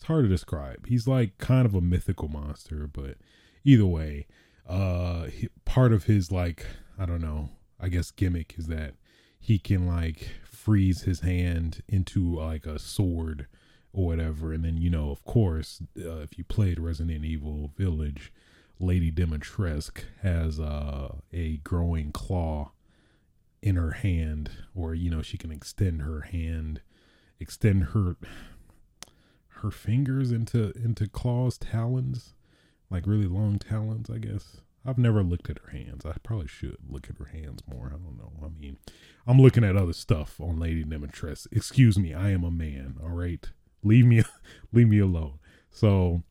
it's hard to describe. He's like kind of a mythical monster, but either way, uh, he, part of his like I don't know, I guess gimmick is that he can like freeze his hand into like a sword or whatever, and then you know, of course, uh, if you played Resident Evil Village, Lady Dimitrescu has uh, a growing claw in her hand, or you know, she can extend her hand, extend her her fingers into into claws, talons, like really long talons, I guess. I've never looked at her hands. I probably should look at her hands more. I don't know. I mean, I'm looking at other stuff on Lady Dimitrescu. Excuse me, I am a man. All right, leave me, leave me alone. So,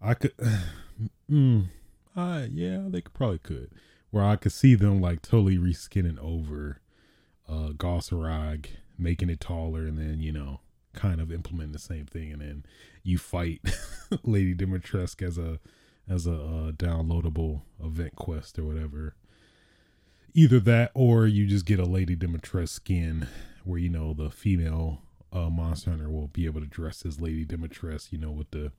I could, mm, uh, yeah, they could, probably could, where I could see them like totally reskinning over, uh, Goss Harag, making it taller, and then you know, kind of implement the same thing, and then you fight Lady Dimitrescu as a as a uh, downloadable event quest or whatever. Either that, or you just get a Lady Dimitrescu skin, where you know the female uh, monster hunter will be able to dress as Lady Dimitrescu, you know, with the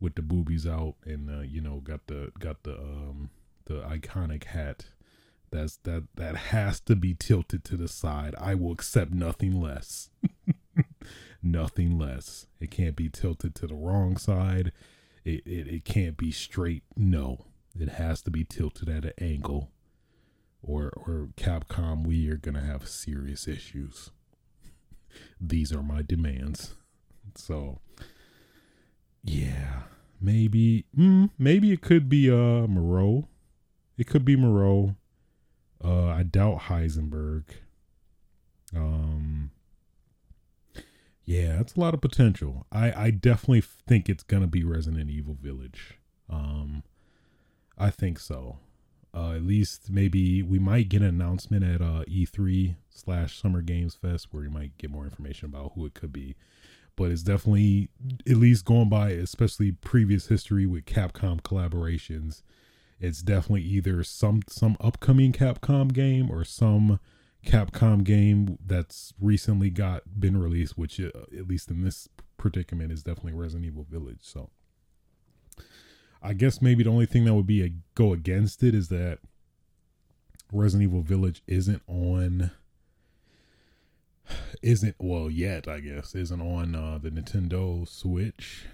with the boobies out, and uh, you know, got the got the um the iconic hat. That's that that has to be tilted to the side. I will accept nothing less. nothing less. It can't be tilted to the wrong side it, it, it can't be straight. No, it has to be tilted at an angle, or or Capcom, we are gonna have serious issues. These are my demands. So, yeah, maybe, mm, maybe it could be uh Moreau. It could be Moreau. Uh, I doubt Heisenberg. Um, yeah, that's a lot of potential. I, I definitely think it's gonna be Resident Evil Village. Um, I think so. Uh, at least maybe we might get an announcement at uh, E3 slash Summer Games Fest where we might get more information about who it could be. But it's definitely at least going by, especially previous history with Capcom collaborations. It's definitely either some some upcoming Capcom game or some Capcom game that's recently got been released, which uh, at least in this predicament is definitely Resident Evil Village. So I guess maybe the only thing that would be a go against it is that Resident Evil Village isn't on isn't well yet, I guess, isn't on uh, the Nintendo Switch.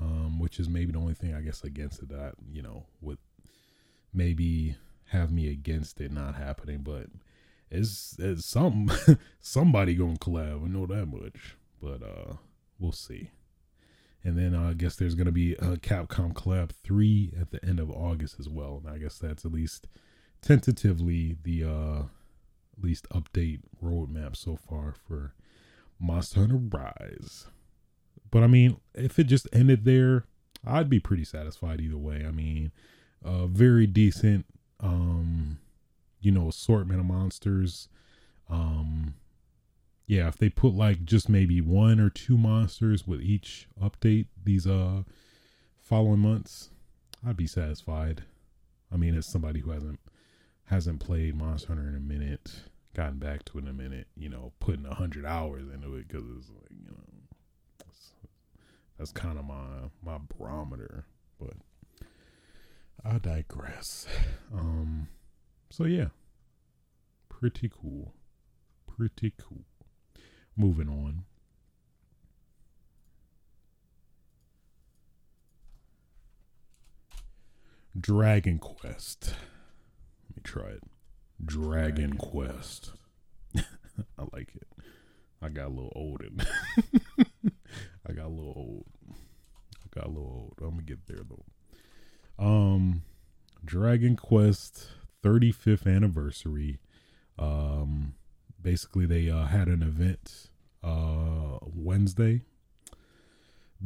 Um, which is maybe the only thing I guess against it that, you know, would maybe have me against it not happening, but it's, it's some somebody gonna collab. I know that much, but uh, we'll see. And then uh, I guess there's gonna be a Capcom collab three at the end of August as well. And I guess that's at least tentatively the uh, at least update roadmap so far for Monster Hunter Rise. But I mean, if it just ended there, I'd be pretty satisfied either way. I mean, uh, very decent um you know assortment of monsters. Um yeah if they put like just maybe one or two monsters with each update these uh following months i'd be satisfied. I mean as somebody who hasn't hasn't played monster hunter in a minute gotten back to it in a minute you know putting a hundred hours into it because it's like you know that's, that's kind of my my barometer but i digress. Um so yeah, pretty cool. Pretty cool. Moving on. Dragon Quest. Let me try it. Dragon, Dragon Quest. I like it. I got a little old in I got a little old. I got a little old. I'm gonna get there though. Um Dragon Quest 35th anniversary. Um, basically, they uh, had an event uh, Wednesday.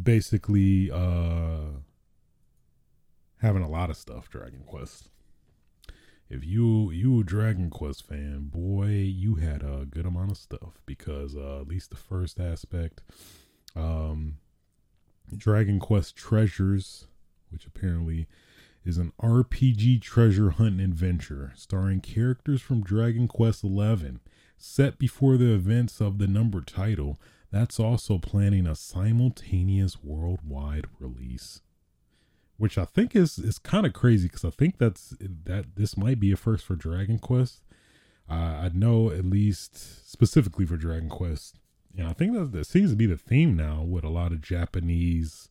Basically, uh, having a lot of stuff. Dragon Quest. If you you a Dragon Quest fan, boy, you had a good amount of stuff because uh, at least the first aspect, um, Dragon Quest Treasures, which apparently is an RPG treasure hunt adventure starring characters from Dragon Quest XI, set before the events of the number title. That's also planning a simultaneous worldwide release, which I think is is kind of crazy because I think that's that this might be a first for Dragon Quest. Uh, I know at least specifically for Dragon Quest, and I think that, that seems to be the theme now with a lot of Japanese,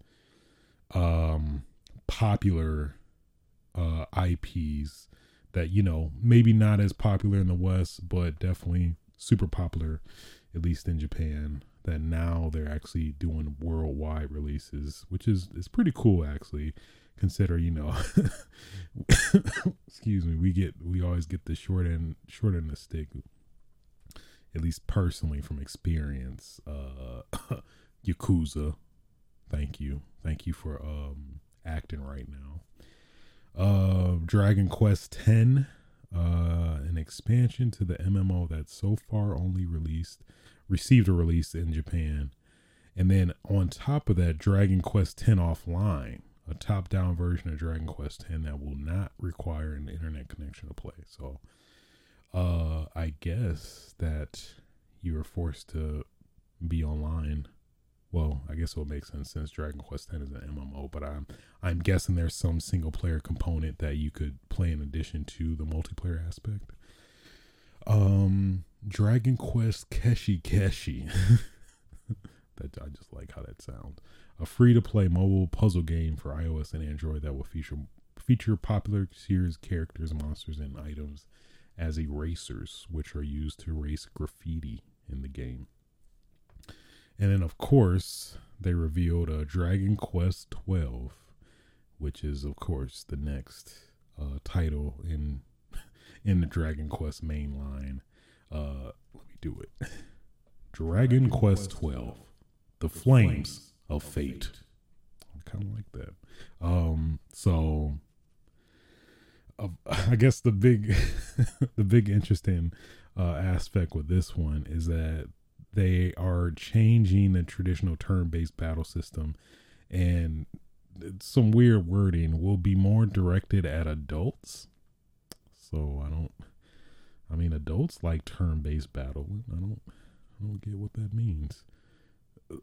um, popular uh, IPs that you know maybe not as popular in the West, but definitely super popular, at least in Japan. That now they're actually doing worldwide releases, which is is pretty cool actually. Consider you know, excuse me, we get we always get the short end short end of the stick. At least personally from experience, uh, Yakuza. Thank you, thank you for um acting right now uh, Dragon Quest X, uh, an expansion to the MMO that so far only released received a release in Japan, and then on top of that, Dragon Quest X Offline, a top-down version of Dragon Quest X that will not require an internet connection to play. So, uh, I guess that you are forced to be online well, I guess it would make sense since Dragon Quest X is an MMO, but I'm I'm guessing there's some single player component that you could play in addition to the multiplayer aspect. Um, Dragon Quest Keshi Keshi. that I just like how that sounds. A free to play mobile puzzle game for iOS and Android that will feature feature popular series characters, monsters, and items as erasers, which are used to erase graffiti in the game. And then, of course, they revealed a uh, Dragon Quest twelve, which is, of course, the next uh, title in in the Dragon Quest main line. Uh, let me do it. Dragon, Dragon Quest twelve, The Flames of Fate. I kind of like that. Um, so uh, I guess the big, the big interesting uh, aspect with this one is that they are changing the traditional turn-based battle system and some weird wording will be more directed at adults. So i don't i mean adults like turn-based battle. I don't i don't get what that means.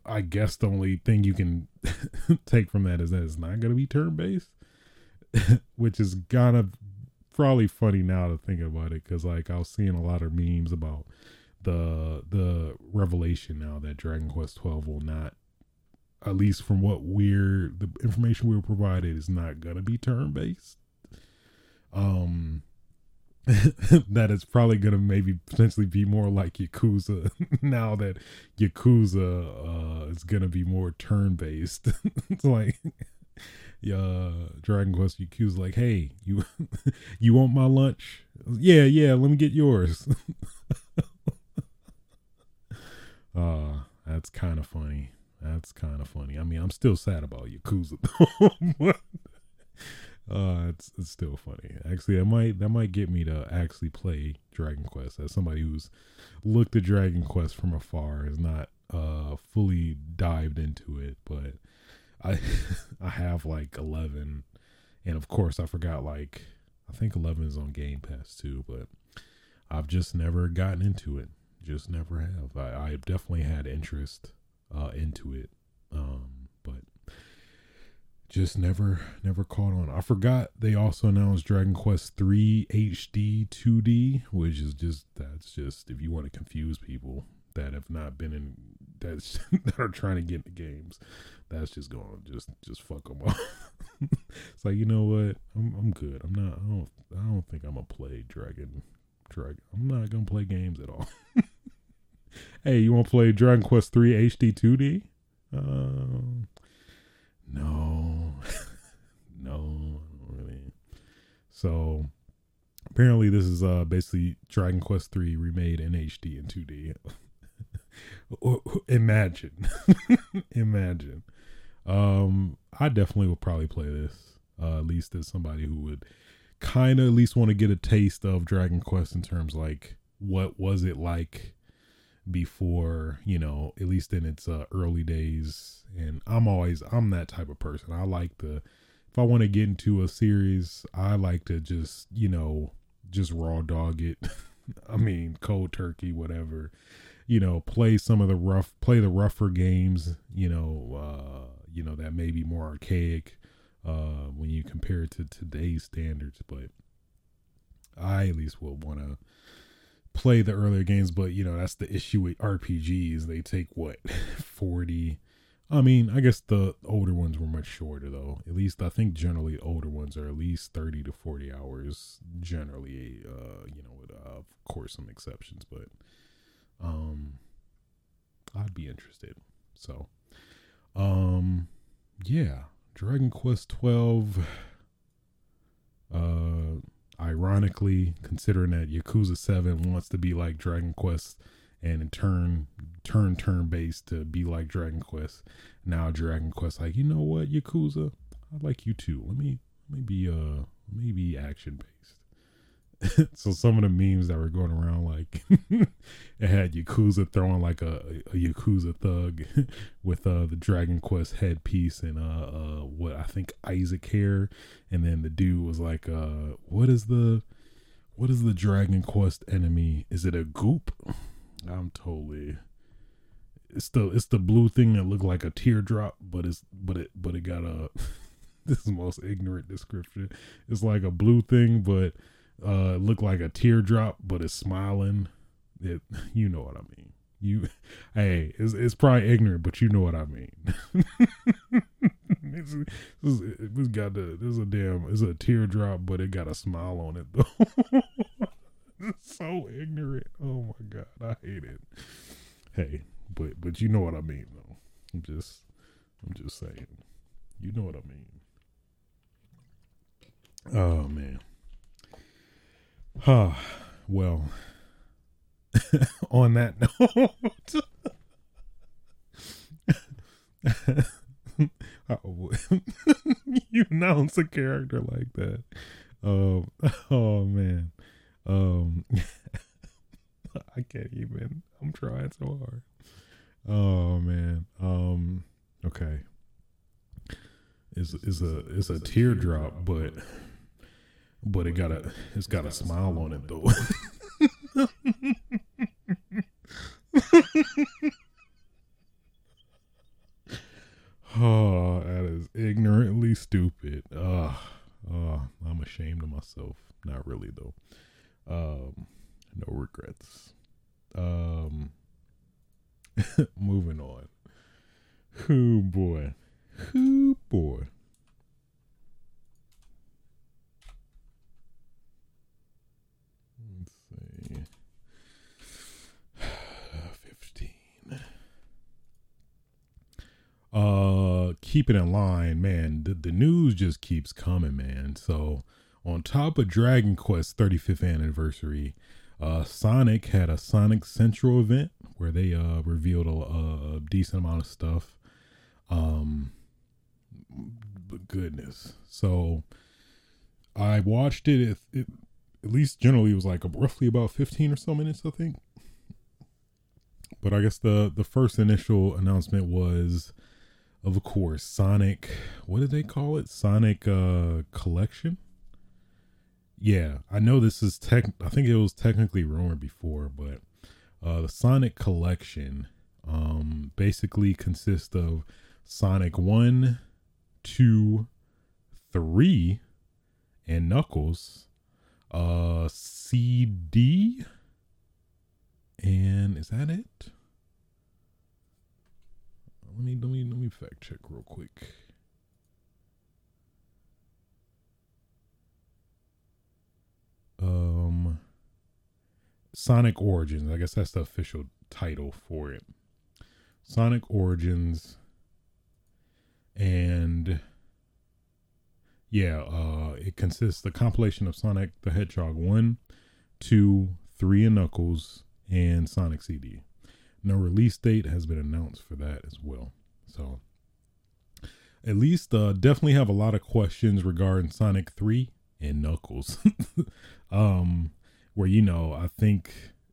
I guess the only thing you can take from that is that it's not going to be turn-based which is kind of probably funny now to think about it because like i was seeing a lot of memes about the the revelation now that Dragon Quest 12 will not at least from what we're the information we were provided is not gonna be turn based. Um that it's probably gonna maybe potentially be more like Yakuza now that Yakuza uh is gonna be more turn based. it's like uh Dragon Quest Yakuza like, hey, you you want my lunch? Yeah, yeah, let me get yours. Uh, that's kind of funny. That's kind of funny. I mean, I'm still sad about Yakuza, but uh, it's it's still funny. Actually, that might that might get me to actually play Dragon Quest as somebody who's looked at Dragon Quest from afar, is not uh fully dived into it, but I I have like 11, and of course I forgot like I think 11 is on Game Pass too, but I've just never gotten into it just never have. I, I definitely had interest uh, into it, um, but just never never caught on. I forgot they also announced Dragon Quest three HD two D, which is just that's just if you want to confuse people that have not been in that's that are trying to get into games, that's just going just just fuck them up. it's like you know what, I'm I'm good. I'm not. I don't. I don't think I'm gonna play Dragon Dragon. I'm not gonna play games at all. hey, you want to play Dragon Quest Three HD 2D? Uh, no, no, really. So apparently, this is uh basically Dragon Quest Three remade in HD and 2D. imagine, imagine. Um, I definitely would probably play this. Uh, at least as somebody who would kind of at least want to get a taste of Dragon Quest in terms like what was it like before you know at least in its uh, early days. And i'm always i'm that type of person. I like to if i want to get into a series i like to just you know just raw dog it. I mean cold turkey whatever. You know play some of the rough play the rougher games you know uh you know that may be more archaic uh when you compare it to today's standards. But i at least will want to play the earlier games, but you know that's the issue with RPGs. They take what forty I mean, I guess the older ones were much shorter though. At least I think generally older ones are at least 30 to 40 hours generally, uh, you know, with uh, of course some exceptions, but um I'd be interested. So um yeah, Dragon Quest 12 uh ironically considering that Yakuza 7 wants to be like Dragon Quest and in turn turn turn based to be like Dragon Quest. Now Dragon Quest like, you know what, Yakuza, I like you too. Let me let me be uh maybe action based. so some of the memes that were going around like it had Yakuza throwing like a, a Yakuza thug with uh the Dragon Quest headpiece and uh uh what I think Isaac hair and then the dude was like uh what is the what is the Dragon Quest enemy? Is it a goop? I'm totally. It's the it's the blue thing that looked like a teardrop, but it's but it but it got a. this is most ignorant description. It's like a blue thing, but uh, it looked like a teardrop, but it's smiling. It you know what I mean. You, hey, it's, it's probably ignorant, but you know what I mean. it's, it's, it's got the there's a damn it's a teardrop, but it got a smile on it though. so ignorant. Oh my god, I hate it. Hey, but but you know what I mean though. I'm just I'm just saying. You know what I mean. Oh man. Ah, well. on that note. you announce a character like that. Um, oh man. Um, I can't even. I'm trying so hard. Oh man. Um. Okay. Is is a is a teardrop, but but it got a it's got a smile on it though. oh, that is ignorantly stupid. Oh, oh, I'm ashamed of myself. Not really though. Um, no regrets. Um, moving on. Who boy, who boy. Let's see. Fifteen. Uh, keep it in line, man. The the news just keeps coming, man. So on top of Dragon Quest 35th anniversary, uh, Sonic had a Sonic Central event where they uh, revealed a, a, decent amount of stuff. Um, goodness. So I watched it, it, it. At least generally, it was like roughly about 15 or so minutes, I think. But I guess the the first initial announcement was, of course, Sonic. What did they call it? Sonic uh, Collection yeah, I know this is tech. I think it was technically rumored before, but uh, the Sonic collection um, basically consists of Sonic one, two, three, and Knuckles, uh, CD, and is that it? Let me let me let me fact check real quick. um Sonic Origins. I guess that's the official title for it. Sonic Origins and yeah, uh it consists the compilation of Sonic the Hedgehog 1, 2, 3 and Knuckles and Sonic CD. No release date has been announced for that as well. So at least uh definitely have a lot of questions regarding Sonic 3 and Knuckles. um, where you know, I think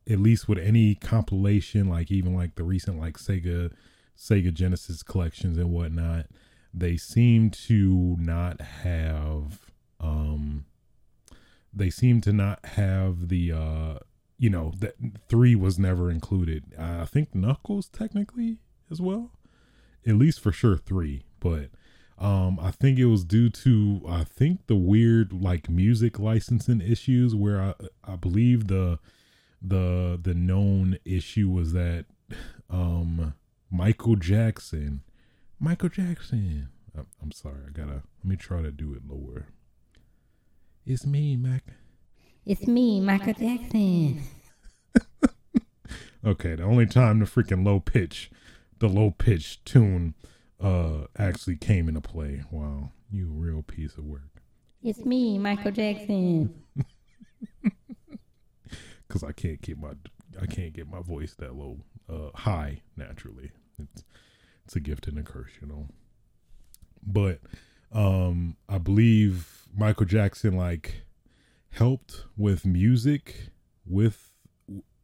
at least with any compilation, like even like the recent like Sega Sega Genesis collections and whatnot, they seem to not have um they seem to not have the uh you know that three was never included. I think Knuckles technically as well, at least for sure three, but um, I think it was due to I think the weird like music licensing issues where I I believe the the the known issue was that um Michael Jackson Michael Jackson. I'm, I'm sorry, I gotta let me try to do it lower. It's me, Mac. It's me, Michael Jackson. Okay, the only time the freaking low pitch, the low pitch tune, uh, actually came into play. Wow, you real piece of work. It's me, Michael Jackson. Cause I can't keep my, I can't get my voice that low, uh, high naturally. It's, it's a gift and a curse, you know. But, um, I believe Michael Jackson like helped with music with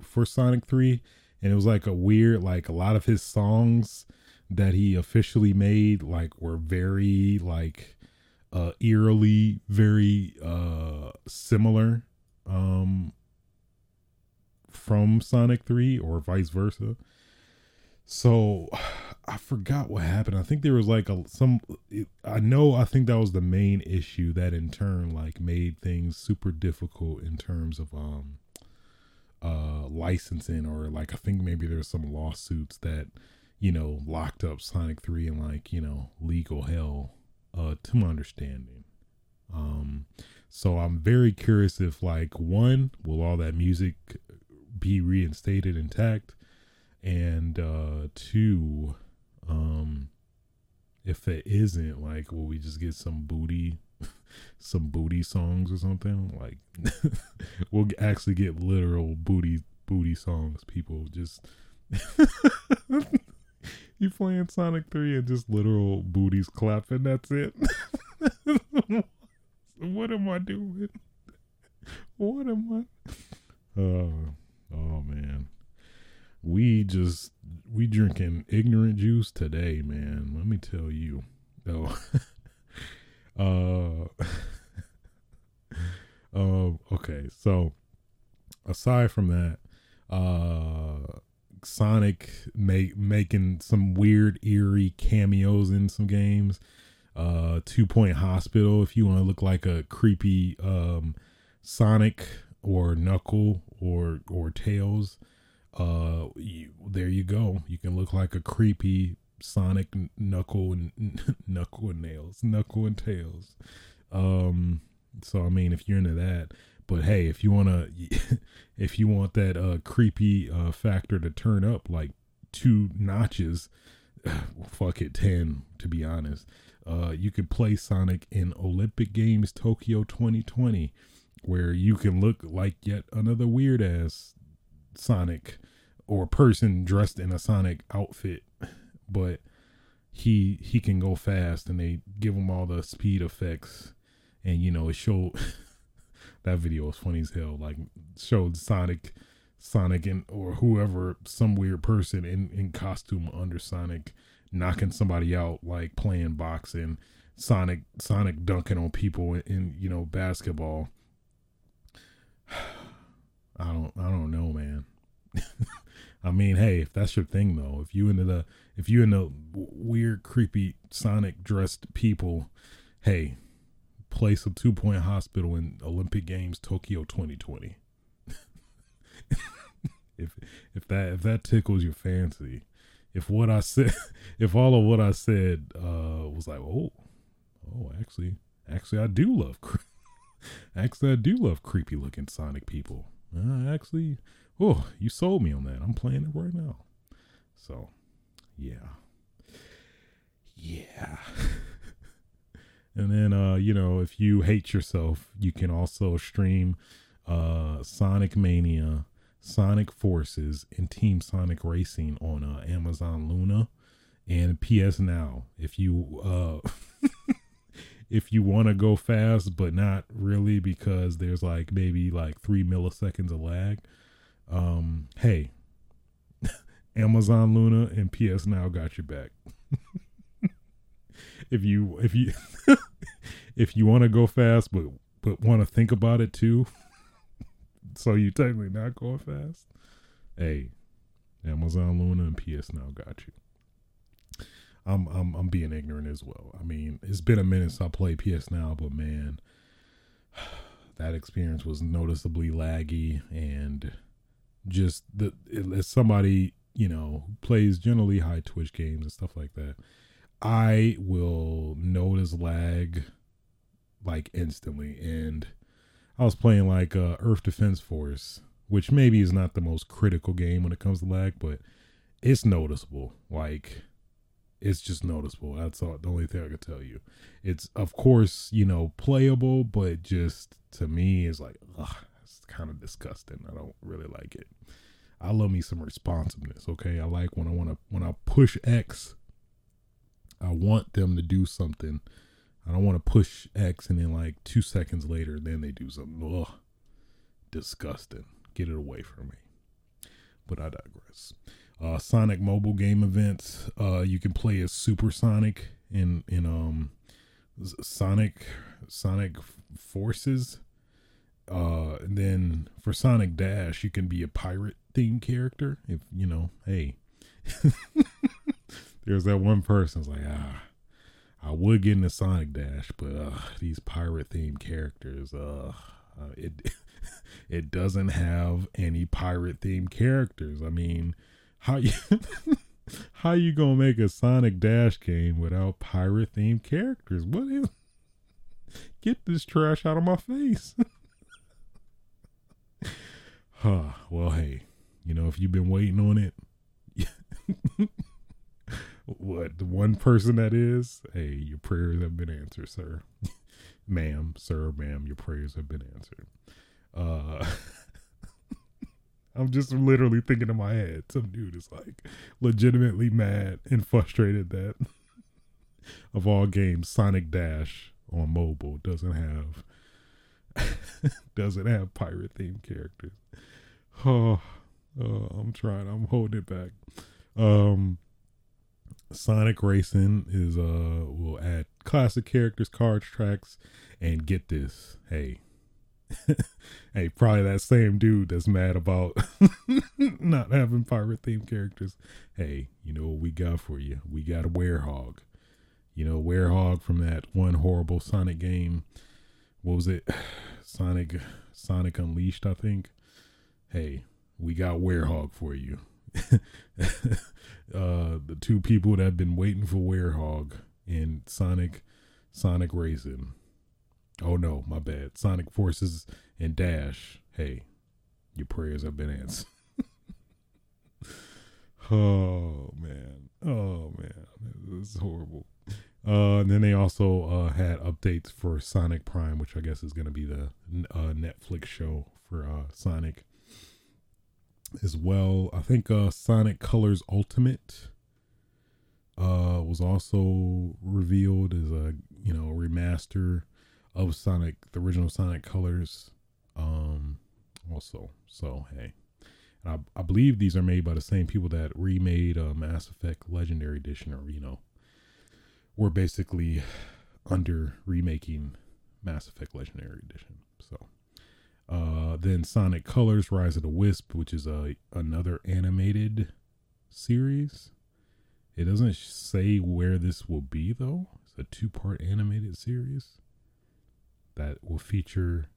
for Sonic 3 and it was like a weird like a lot of his songs that he officially made like were very like uh eerily very uh similar um from Sonic 3 or vice versa. So I forgot what happened. I think there was like a some I know I think that was the main issue that in turn like made things super difficult in terms of um uh licensing or like I think maybe there's some lawsuits that you know locked up Sonic 3 in like, you know, legal hell uh to my understanding. Um so I'm very curious if like one will all that music be reinstated intact and uh two um if it isn't like will we just get some booty some booty songs or something? Like we'll actually get literal booty booty songs people just you playing sonic 3 and just literal booties clapping that's it? What am i doing? What am i oh oh man we just we drinking ignorant juice today man. Let me tell you. Oh. Uh uh okay so aside from that uh sonic make making some weird eerie cameos in some games. Uh two point hospital if you want to look like a creepy um sonic or knuckle or or tails uh you, there you go. You can look like a creepy sonic knuckle and knuckle and nails knuckle and tails. Um so i mean if you're into that but hey if you want to if you want that uh creepy uh factor to turn up like two notches fuck it 10 to be honest. Uh you could play sonic in olympic games tokyo 2020 where you can look like yet another weird ass Sonic or person dressed in a Sonic outfit, but he he can go fast and they give him all the speed effects. And you know it showed that video was funny as hell like showed Sonic Sonic and or whoever some weird person in in costume under Sonic knocking somebody out like playing boxing. Sonic Sonic dunking on people in, in you know basketball I don't I don't know, man. I mean, hey, if that's your thing though, if you into the if you into weird, creepy Sonic dressed people, hey, play some two point hospital in Olympic Games Tokyo 2020. if if that if that tickles your fancy, if what I said, if all of what I said uh was like, oh, oh, actually, actually, I do love, actually, I do love creepy looking Sonic people. Uh, actually, oh, you sold me on that. I'm playing it right now. So, yeah. Yeah. and then uh, you know, if you hate yourself, you can also stream uh Sonic Mania, Sonic Forces, and Team Sonic Racing on uh, Amazon Luna and PS Now. If you uh if you want to go fast, but not really because there's like maybe like three milliseconds of lag. Um, hey, Amazon Luna and PS Now got your back. if you if you if you want to go fast, but but want to think about it too, so you technically not going fast. Hey, Amazon Luna and PS Now got you. I'm I'm I'm being ignorant as well. I mean, it's been a minute since I played PS Now, but man, that experience was noticeably laggy and just the as somebody you know plays generally high Twitch games and stuff like that. I will notice lag like instantly. And I was playing like uh, Earth Defense Force, which maybe is not the most critical game when it comes to lag, but it's noticeable. Like it's just noticeable. That's all, the only thing I could tell you. It's of course you know playable, but just to me it's like ugh, it's kind of disgusting. I don't really like it. I love me some responsiveness. Okay, I like when I want to when I push X. I want them to do something. I don't want to push X and then like two seconds later, then they do something. Ugh, disgusting. Get it away from me. But I digress uh, Sonic mobile game events. Uh, you can play as Super Sonic in in um Sonic Sonic Forces. Uh, and then for Sonic Dash, you can be a pirate theme character. If you know, hey, there's that one person's like, ah, I would get into Sonic Dash, but uh, these pirate themed characters, uh, uh, it it doesn't have any pirate themed characters. I mean, how you how you gonna make a Sonic Dash game without pirate themed characters? What is get this trash out of my face? huh. Well, hey, you know if you've been waiting on it, what the one person that is, hey, your prayers have been answered, sir, ma'am, sir, ma'am, your prayers have been answered. Uh. I'm just literally thinking in my head, some dude is like legitimately mad and frustrated that of all games, Sonic Dash on mobile doesn't have doesn't have pirate themed characters. Oh, oh, I'm trying. I'm holding it back. Um, Sonic Racing is uh will add classic characters, cards, tracks, and get this. Hey, hey, probably that same dude that's mad about not having pirate themed characters. Hey, you know what we got for you? We got a werehog. You know, werehog from that one horrible Sonic game. What was it? Sonic Sonic Unleashed, I think. Hey, we got werehog for you. uh the two people that have been waiting for werehog in Sonic Sonic Racing Oh no, my bad. Sonic Forces and Dash. Hey, your prayers have been answered. oh man. Oh man. This is horrible. Uh, and then they also uh, had updates for Sonic Prime, which I guess is going to be the uh, Netflix show for uh, Sonic as well. I think uh, Sonic Colors Ultimate uh, was also revealed as a you know remaster of Sonic, the original Sonic Colors, um, also. So hey, I, I believe these are made by the same people that remade uh, Mass Effect Legendary Edition, or you know, we're basically under remaking Mass Effect Legendary Edition. So. Uh, then Sonic Colors Rise of the Wisp, which is a another animated series. It doesn't say where this will be though. It's a two part animated series that will feature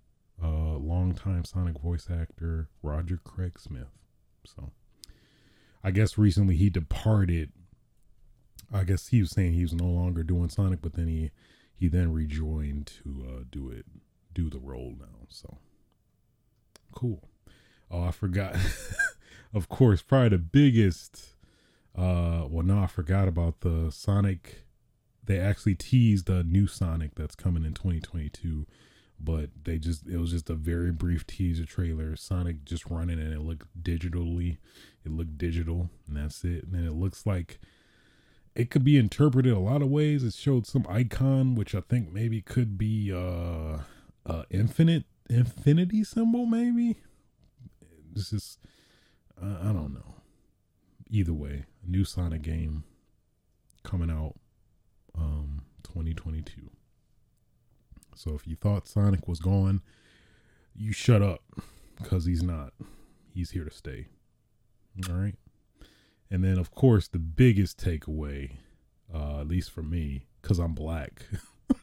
uh, longtime Sonic voice actor Roger Craig Smith. So, I guess recently he departed. I guess he was saying he was no longer doing Sonic, but then he he then rejoined to uh, do it, do the role now. So, cool. Oh, I forgot. of course, probably the biggest. Uh, well, no, I forgot about the Sonic they actually teased a new Sonic that's coming in 2022, but they just it was just a very brief teaser trailer. Sonic just running and it looked digitally, it looked digital, and that's it. And it looks like it could be interpreted a lot of ways. It showed some icon, which I think maybe could be uh, uh infinite infinity symbol, maybe. This is uh, I don't know. Either way, a new Sonic game coming out um, 2022. So if you thought Sonic was gone, you shut up because he's not. He's here to stay. All right. And then, of course, the biggest takeaway, uh, at least for me, because I'm black.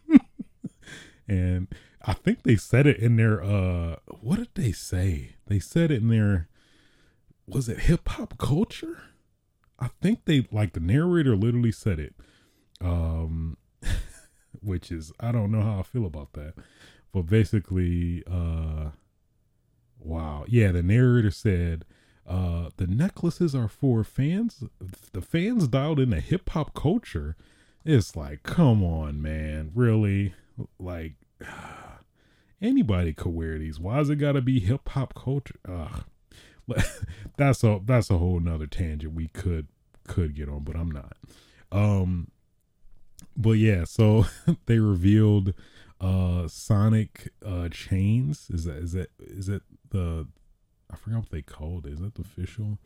and I think they said it in their, uh, what did they say? They said it in their, was it hip hop culture? I think they, like, the narrator literally said it Um, which is I don't know how I feel about that, but basically, uh, wow, yeah. The narrator said, uh, the necklaces are for fans. The fans dialed into hip hop culture. It's like, come on, man, really? Like, anybody could wear these. Why does it got to be hip hop culture? Ugh. that's a that's a whole nother tangent we could could get on, but I'm not. Um, but yeah, so they revealed uh Sonic uh chains. Is that is that is that the I forgot what they called it. Is that the official?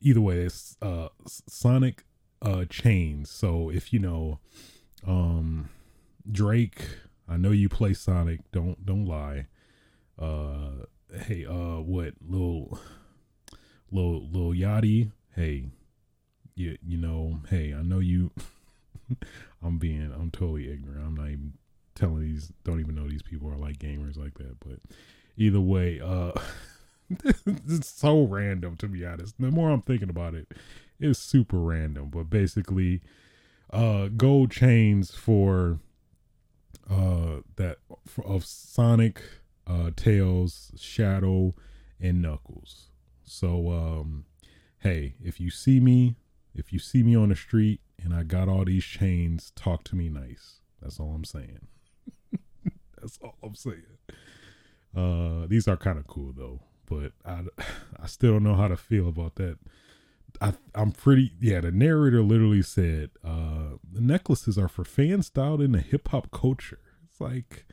Either way, it's uh Sonic uh chains. So if you know um Drake, I know you play Sonic, don't don't lie. Uh hey, uh what little little little Yachty, hey, you you know, hey, I know you I'm being I'm totally ignorant. I'm not even telling these don't even know these people are like gamers like that. But either way, uh it's so random to be honest. The more I'm thinking about it, it's super random. But basically, uh gold chains for uh that for, of Sonic, uh Tails, Shadow, and Knuckles. So um hey, if you see me, if you see me on the street and I got all these chains, talk to me nice. That's all I'm saying. That's all I'm saying. Uh, these are kind of cool though, but I, I still don't know how to feel about that. I, I'm pretty, yeah. The narrator literally said, uh, the necklaces are for fans styled in the hip hop culture. It's like,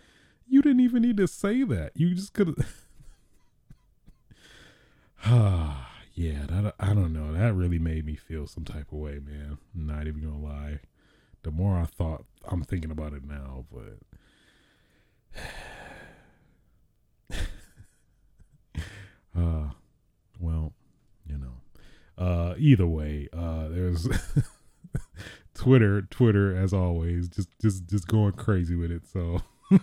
you didn't even need to say that. You just could have. Ah, yeah, that, I don't know. That really made me feel some type of way, man. Not even gonna lie. The more I thought, I'm thinking about it now, but uh, well, you know. Uh, either way, uh, there's Twitter, Twitter as always, just just just going crazy with it. So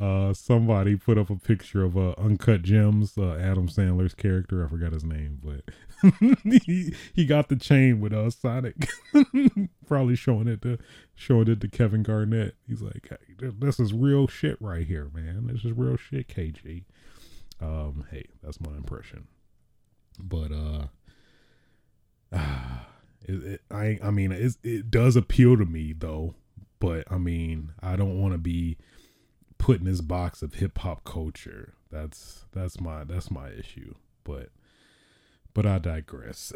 uh, somebody put up a picture of uh, Uncut Gems, uh, Adam Sandler's character. I forgot his name, but he he got the chain with uh, Sonic. Probably showing it to showing it to Kevin Garnett. He's like, hey, "This is real shit right here, man. This is real shit, KG." Um, hey, that's my impression. But uh, it, it, I I mean, it it does appeal to me though. But I mean, I don't want to be put in this box of hip hop culture. That's that's my that's my issue. But but I digress.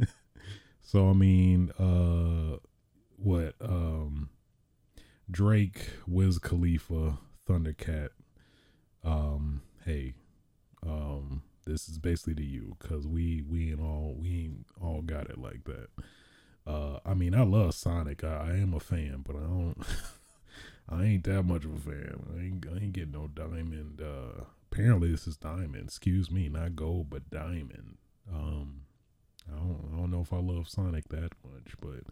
so I mean, uh what um Drake, Wiz Khalifa, Thundercat, um, hey, um, this is basically to you because we we ain't all we ain't all got it like that. Uh, I mean, I love Sonic. I, I am a fan, but I don't. I ain't that much of a fan. I ain't, I ain't getting no diamond. Uh, apparently, this is diamond. Excuse me, not gold, but diamond. Um, I don't, I don't know if I love Sonic that much, but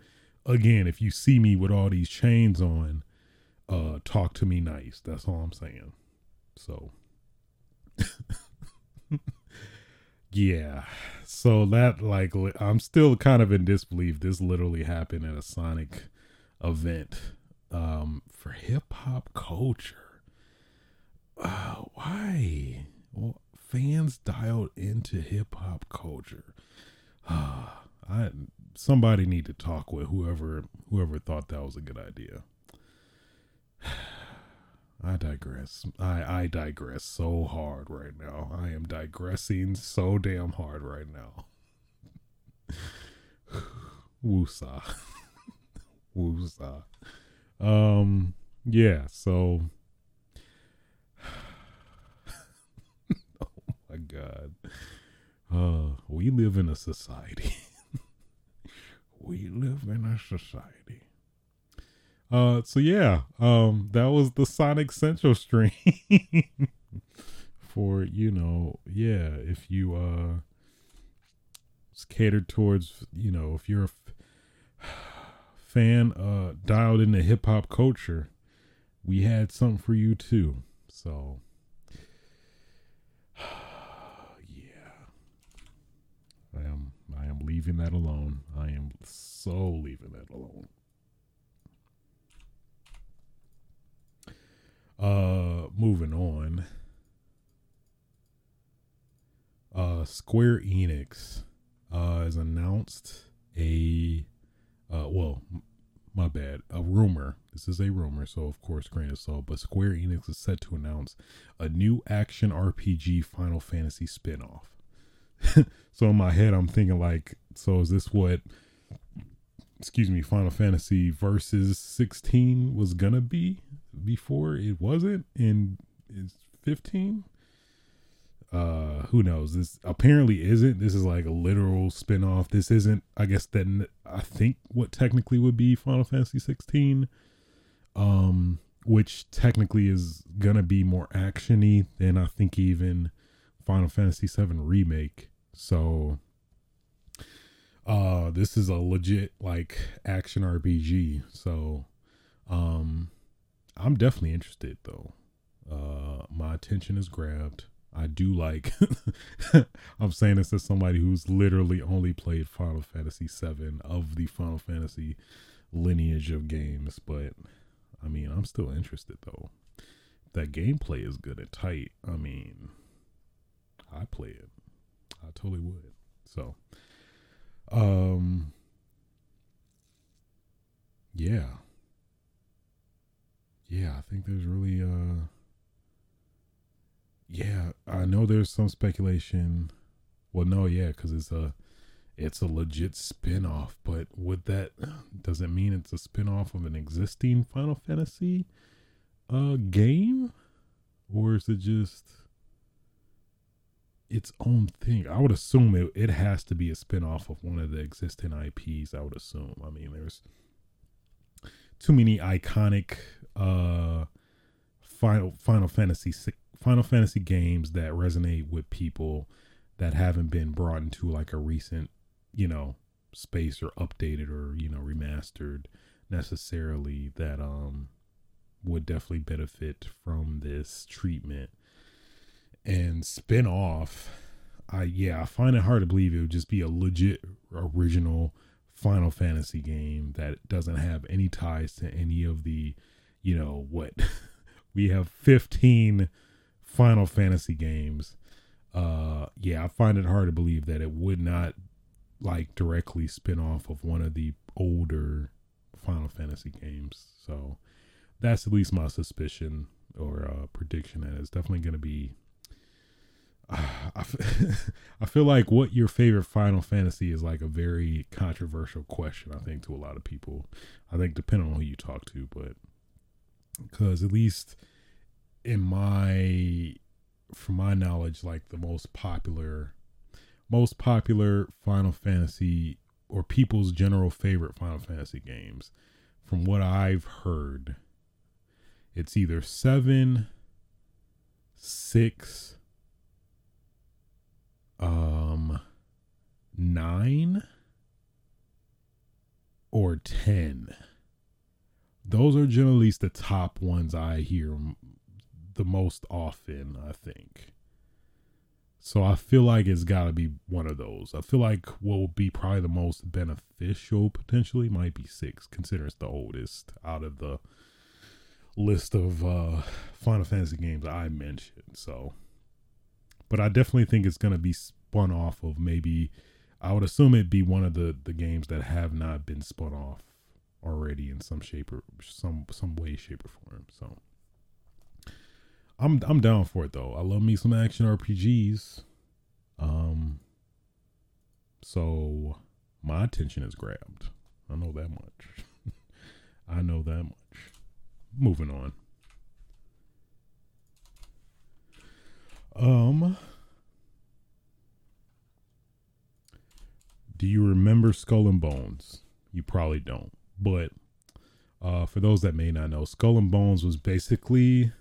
again, if you see me with all these chains on, uh, talk to me nice. That's all I'm saying. So, yeah. So that like I'm still kind of in disbelief. This literally happened at a Sonic event um, for hip hop culture. Uh, why? Well, fans dialed into hip hop culture. Uh, I somebody need to talk with whoever whoever thought that was a good idea. I digress. I I digress so hard right now. I am digressing so damn hard right now. Woosah. Woosah. Um, yeah, so Oh my god. Uh, we live in a society. we live in a society. Uh, so yeah, um, that was the Sonic Central stream for you know, yeah, if you uh, it's catered towards you know, if you're a fan uh dialed into hip hop culture, we had something for you too. So yeah. I am I am leaving that alone. I am so leaving that alone. Uh, moving on. Uh, Square Enix uh, has announced a, uh, well, my bad, a rumor. This is a rumor, so of course, grain of salt. But Square Enix is set to announce a new action RPG Final Fantasy spinoff. so in my head, I'm thinking like, so is this what? Excuse me, Final Fantasy versus 16 was gonna be before it wasn't, and it's 15 uh who knows? This apparently isn't. This is like a literal spin-off. This isn't i guess then i think what technically would be final fantasy 16 um which technically is gonna be more actiony than i think even final fantasy 7 remake. So uh this is a legit like action rpg so um i'm definitely interested though. Uh my attention is grabbed I do like. I'm saying this as somebody who's literally only played Final Fantasy VII of the Final Fantasy lineage of games, but I mean, I'm still interested though. That gameplay is good and tight. I mean, I play it. I totally would. So, um, yeah, yeah. I think there's really uh yeah, I know there's some speculation. Well, no, yeah, because it's a it's a legit spin-off, but would that does it mean it's a spin-off of an existing Final Fantasy uh game? Or is it just its own thing? I would assume it, it has to be a spin-off of one of the existing IPs, I would assume. I mean, there's too many iconic uh Final Final Fantasy Final Fantasy games that resonate with people that haven't been brought into like a recent, you know, space or updated or, you know, remastered necessarily that um would definitely benefit from this treatment. And spin off, I yeah, I find it hard to believe it would just be a legit original Final Fantasy game that doesn't have any ties to any of the, you know, what we have 15 Final Fantasy games. Uh yeah, I find it hard to believe that it would not like directly spin off of one of the older Final Fantasy games. So that's at least my suspicion or uh, prediction that it's definitely going to be. I feel like what your favorite Final Fantasy is like a very controversial question. I think to a lot of people. I think depending on who you talk to, but because at least in my from my knowledge like the most popular most popular final fantasy or people's general favorite final fantasy games from what i've heard it's either 7 6 um 9 or 10 those are generally the top ones i hear the most often, I think. So I feel like it's got to be one of those. I feel like what will be probably the most beneficial potentially might be six, considering it's the oldest out of the list of uh, Final Fantasy games I mentioned. So, but I definitely think it's going to be spun off of maybe. I would assume it'd be one of the the games that have not been spun off already in some shape or some some way, shape or form. So. I'm I'm down for it though. I love me some action RPGs. Um so my attention is grabbed. I know that much. I know that much. Moving on. Um Do you remember Skull and Bones? You probably don't. But uh, for those that may not know, Skull and Bones was basically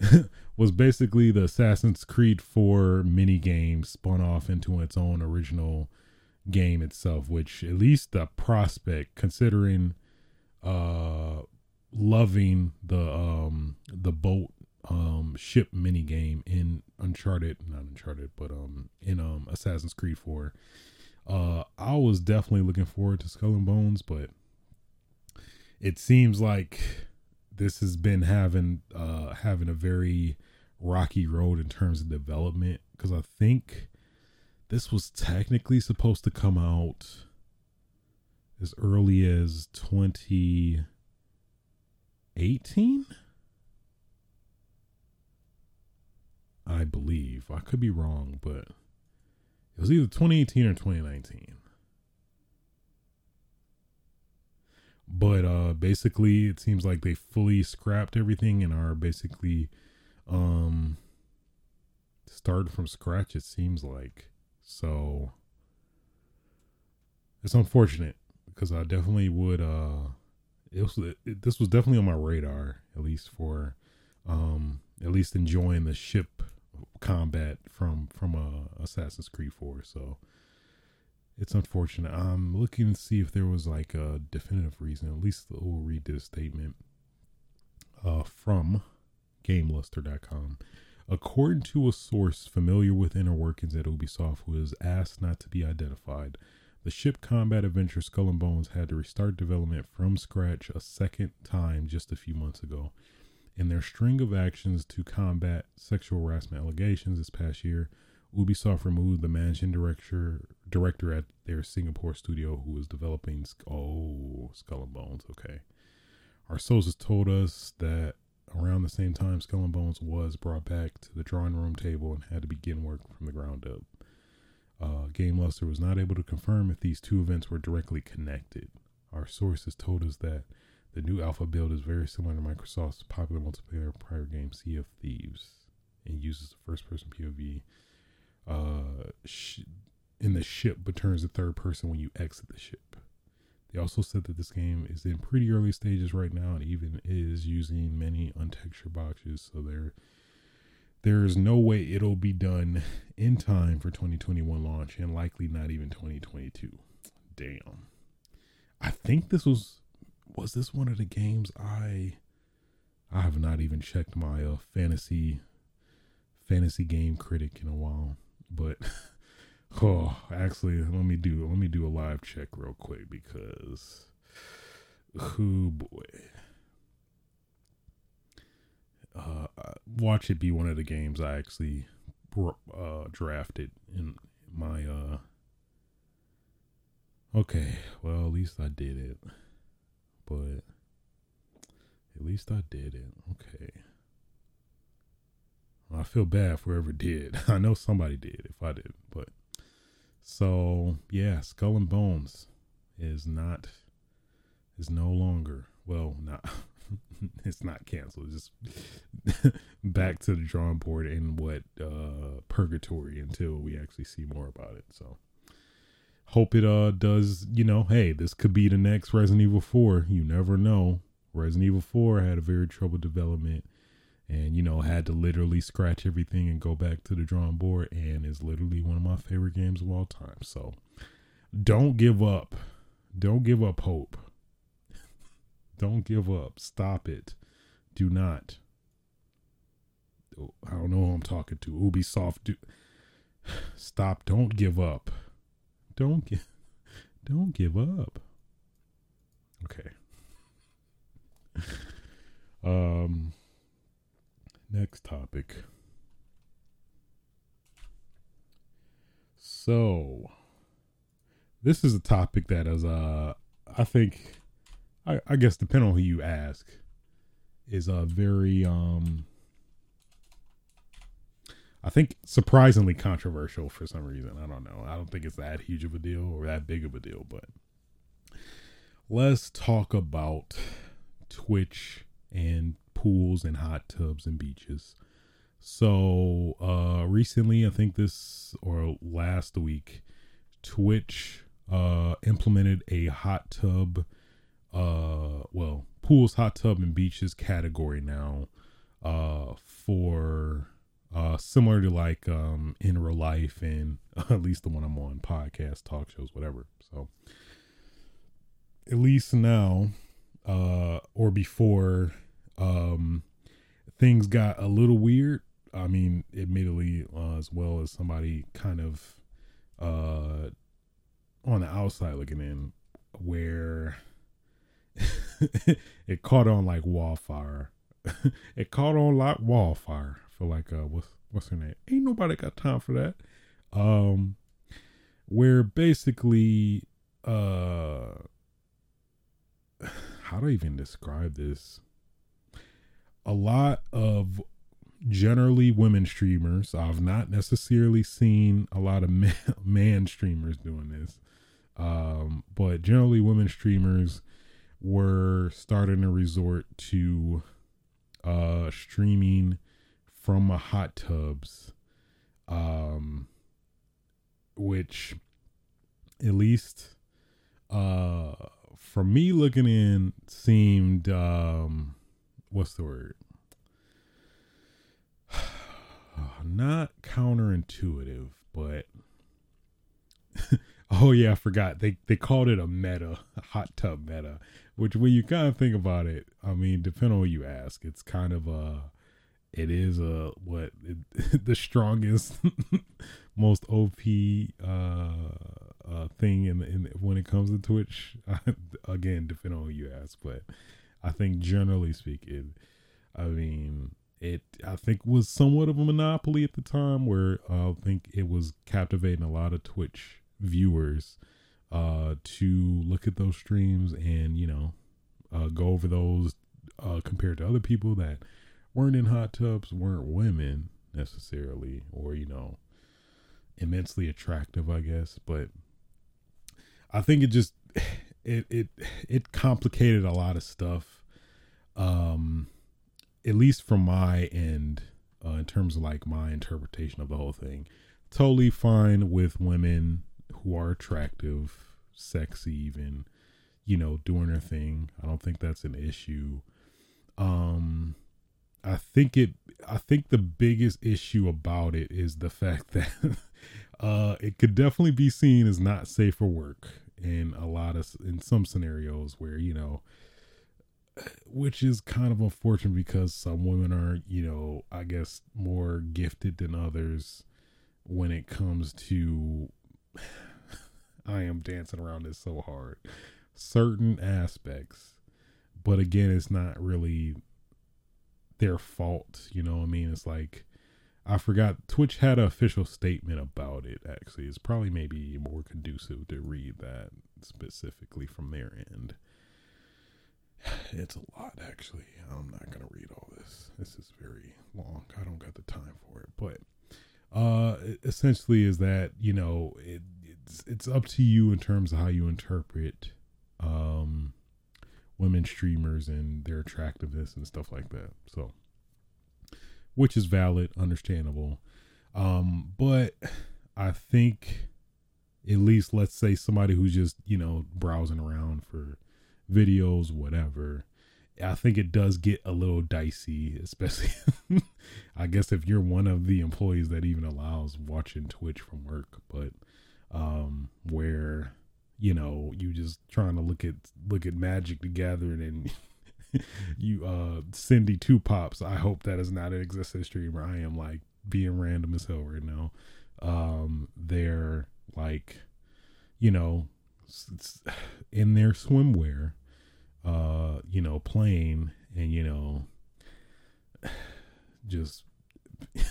was basically the Assassin's Creed 4 mini game spun off into its own original game itself, which at least the prospect, considering uh loving the um the boat um ship mini game in Uncharted, not Uncharted, but um in um Assassin's Creed 4. Uh, I was definitely looking forward to Skull and Bones, but it seems like this has been having uh having a very rocky road in terms of development because I think this was technically supposed to come out as early as 2018 I believe. I could be wrong, but it was either 2018 or 2019. But uh basically it seems like they fully scrapped everything and are basically um starting from scratch it seems like. So it's unfortunate because I definitely would uh it was it, this was definitely on my radar at least for um at least enjoying the ship combat from from uh, Assassin's Creed 4. So it's unfortunate. I'm looking to see if there was like a definitive reason. At least we'll read this statement uh, from GameLuster.com. According to a source familiar with inner workings at Ubisoft who is asked not to be identified, the ship combat adventure Skull and Bones had to restart development from scratch a second time just a few months ago. In their string of actions to combat sexual harassment allegations this past year, Ubisoft removed the managing director director at their Singapore studio who was developing oh Skull and Bones. Okay, our sources told us that around the same time Skull and Bones was brought back to the drawing room table and had to begin work from the ground up. Uh, Game Luster was not able to confirm if these two events were directly connected. Our sources told us that the new alpha build is very similar to Microsoft's popular multiplayer prior game Sea of Thieves and uses the first person POV uh, sh- in the ship but turns to third person when you exit the ship. They also said that this game is in pretty early stages right now and even is using many untextured boxes, so there there's no way it'll be done in time for 2021 launch and likely not even 2022. Damn. I think this was was this one of the games I I have not even checked my uh, fantasy fantasy game critic in a while, but oh, actually, let me do let me do a live check real quick because who boy, uh, watch it be one of the games I actually uh, drafted in my uh. Okay, well at least I did it but at least I did it. Okay. I feel bad for whoever did. I know somebody did if I did, but so yeah, Skull and Bones is not is no longer well not it's not canceled. Just back to the drawing board in what uh purgatory until we actually see more about it. So hope it uh does you know hey this could be the next resident evil 4 you never know resident evil 4 had a very troubled development and you know had to literally scratch everything and go back to the drawing board and is literally one of my favorite games of all time. So don't give up. Don't give up hope. Don't give up. Stop it. Do not. I don't know who i'm talking to. Ubisoft do stop. Don't give up. Don't give don't give up. Okay. um next topic. So this is a topic that is uh I think I, I guess depending on who you ask is a very um I think surprisingly controversial for some reason. I don't know. I don't think it's that huge of a deal or that big of a deal, but let's talk about Twitch and pools and hot tubs and beaches. So, uh recently, I think this or last week, Twitch uh implemented a hot tub uh well, pools, hot tub and beaches category now uh for uh, similar to like um, in real life and at least the one I'm on podcast, talk shows, whatever. So at least now uh, or before um, things got a little weird. I mean, admittedly, uh, as well as somebody kind of uh, on the outside looking in where it caught on like wildfire. it caught on like wildfire for like uh what's what's her name? Ain't nobody got time for that. Um where basically uh how do I even describe this? A lot of generally women streamers. I've not necessarily seen a lot of man, streamers doing this. Um, but generally women streamers were starting to resort to uh streaming from hot tubs um which at least uh for me looking in seemed um what's the word not counterintuitive but oh yeah i forgot they they called it a meta a hot tub meta which when you kind of think about it i mean depending on what you ask it's kind of a it is a what it, the strongest most op uh uh, thing in, in when it comes to Twitch. again, depending on who you ask, but I think generally speaking, I mean it. I think was somewhat of a monopoly at the time, where uh, I think it was captivating a lot of Twitch viewers uh, to look at those streams and you know uh, go over those uh, compared to other people that weren't in hot tubs, weren't women necessarily, or you know immensely attractive, I guess, but I think it just it it it complicated a lot of stuff. Um, at least from my end, uh, in terms of like my interpretation of the whole thing, totally fine with women who are attractive, sexy, even you know, doing their thing. I don't think that's an issue. Um, I think it. I think the biggest issue about it is the fact that uh, it could definitely be seen as not safe for work in a lot of in some scenarios where you know which is kind of unfortunate because some women are you know i guess more gifted than others when it comes to i am dancing around this so hard. Certain aspects. But again it's not really their fault you know i mean? It's like I forgot Twitch had an official statement about it. Actually, it's probably maybe more conducive to read that specifically from their end. It's a lot, actually. I'm not gonna read all this. This is very long. I don't got the time for it, but uh, essentially is that you know it, it's it's up to you in terms of how you interpret um women streamers and their attractiveness and stuff like that. So which is valid, understandable. Um, but I think at least let's say somebody who's just, you know, browsing around for videos, whatever. I think it does get a little dicey, especially I guess if you're one of the employees that even allows watching Twitch from work, but um where you know, you just trying to look at look at Magic together and you uh Cindy two pops. I hope that is not an existing streamer. I am like being random as hell right now. Um, they're like, you know, in their swimwear, uh, you know, playing and you know, just.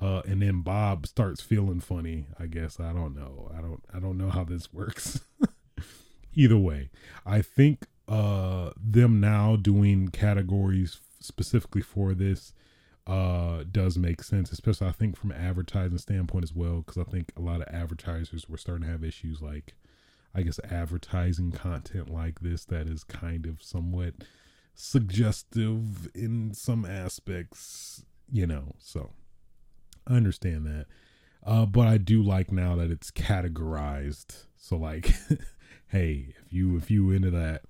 uh, and then Bob starts feeling funny. I guess I don't know. I don't. I don't know how this works. Either way, I think uh them now doing categories specifically for this uh does make sense especially i think from advertising standpoint as well because i think a lot of advertisers were starting to have issues like i guess advertising content like this that is kind of somewhat suggestive in some aspects you know so i understand that. Uh but i do like now that it's categorized. So like hey if you if you into that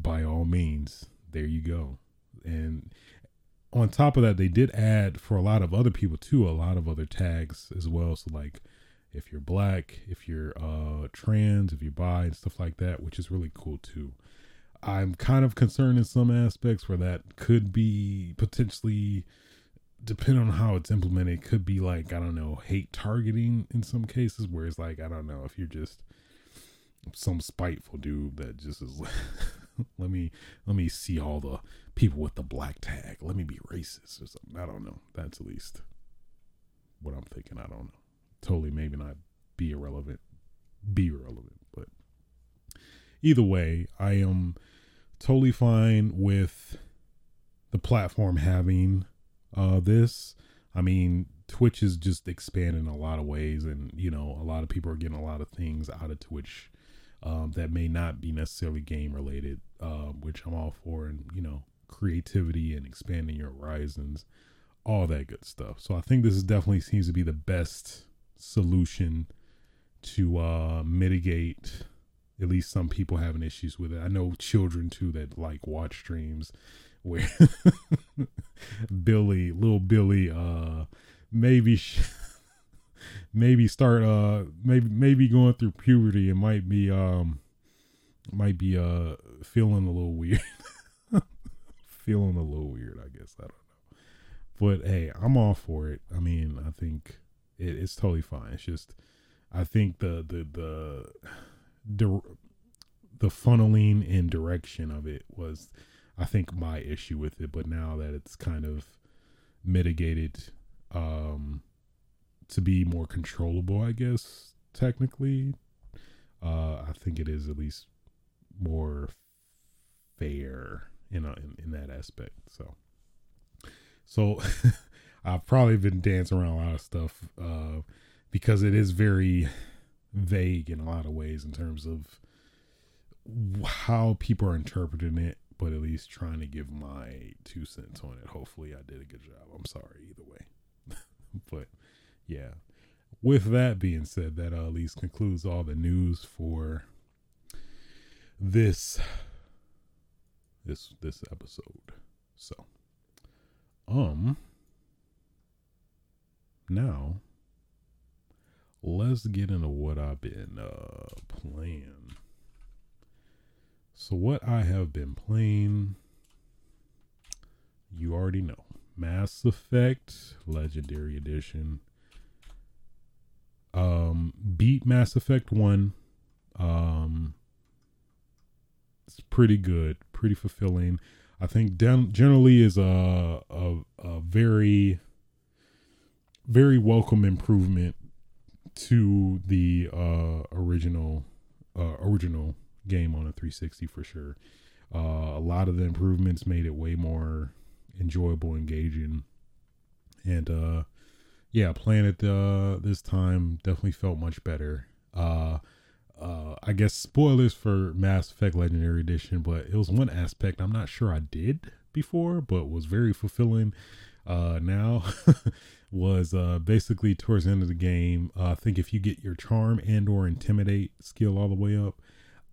by all means, there you go. And on top of that, they did add for a lot of other people too, a lot of other tags as well. So like if you're black, if you're uh trans, if you're bi and stuff like that, which is really cool too. I'm kind of concerned in some aspects where that could be potentially depending on how it's implemented, could be like, I don't know, hate targeting in some cases where it's like, I don't know, if you're just some spiteful dude that just is let me let me see all the people with the black tag. Let me be racist or something. I don't know. That's at least what I'm thinking. I don't know. Totally maybe not be irrelevant. Be irrelevant. But either way, I am totally fine with the platform having uh this. I mean, Twitch is just expanding a lot of ways, and you know, a lot of people are getting a lot of things out of Twitch um, that may not be necessarily game related, uh, which I'm all for, and you know, creativity and expanding your horizons, all that good stuff. So I think this is definitely seems to be the best solution to uh, mitigate at least some people having issues with it. I know children too that like watch streams where Billy, little Billy, uh, maybe maybe start uh maybe maybe going through puberty it might be um might be uh feeling a little weird. Feeling a little weird i guess. I don't know. But hey i'm all for it. I mean i think it, it's totally fine. It's just i think the the the the, the funneling and direction of it was i think my issue with it. But now that it's kind of mitigated um to be more controllable, I guess, technically. Uh, I think it is at least more fair in, a, in, in that aspect. So, so I've probably been dancing around a lot of stuff uh, because it is very vague in a lot of ways in terms of how people are interpreting it, but at least trying to give my two cents on it. Hopefully, I did a good job. I'm sorry either way, but yeah. With that being said, that uh, at least concludes all the news for this this this episode. So, um, now let's get into what I've been uh playing. So what I have been playing, you already know. Mass Effect Legendary Edition um, beat Mass Effect 1. Um, it's pretty good, pretty fulfilling. I think den- generally is a, a, a very very welcome improvement to the uh, original uh, original game on a 360 for sure. Uh, a lot of the improvements made it way more enjoyable, engaging, and uh, yeah, playing it uh, this time definitely felt much better. Uh, uh, I guess spoilers for Mass Effect Legendary Edition, but it was one aspect I'm not sure I did before, but was very fulfilling. Uh, now was uh, basically towards the end of the game. Uh, I think if you get your charm and or intimidate skill all the way up,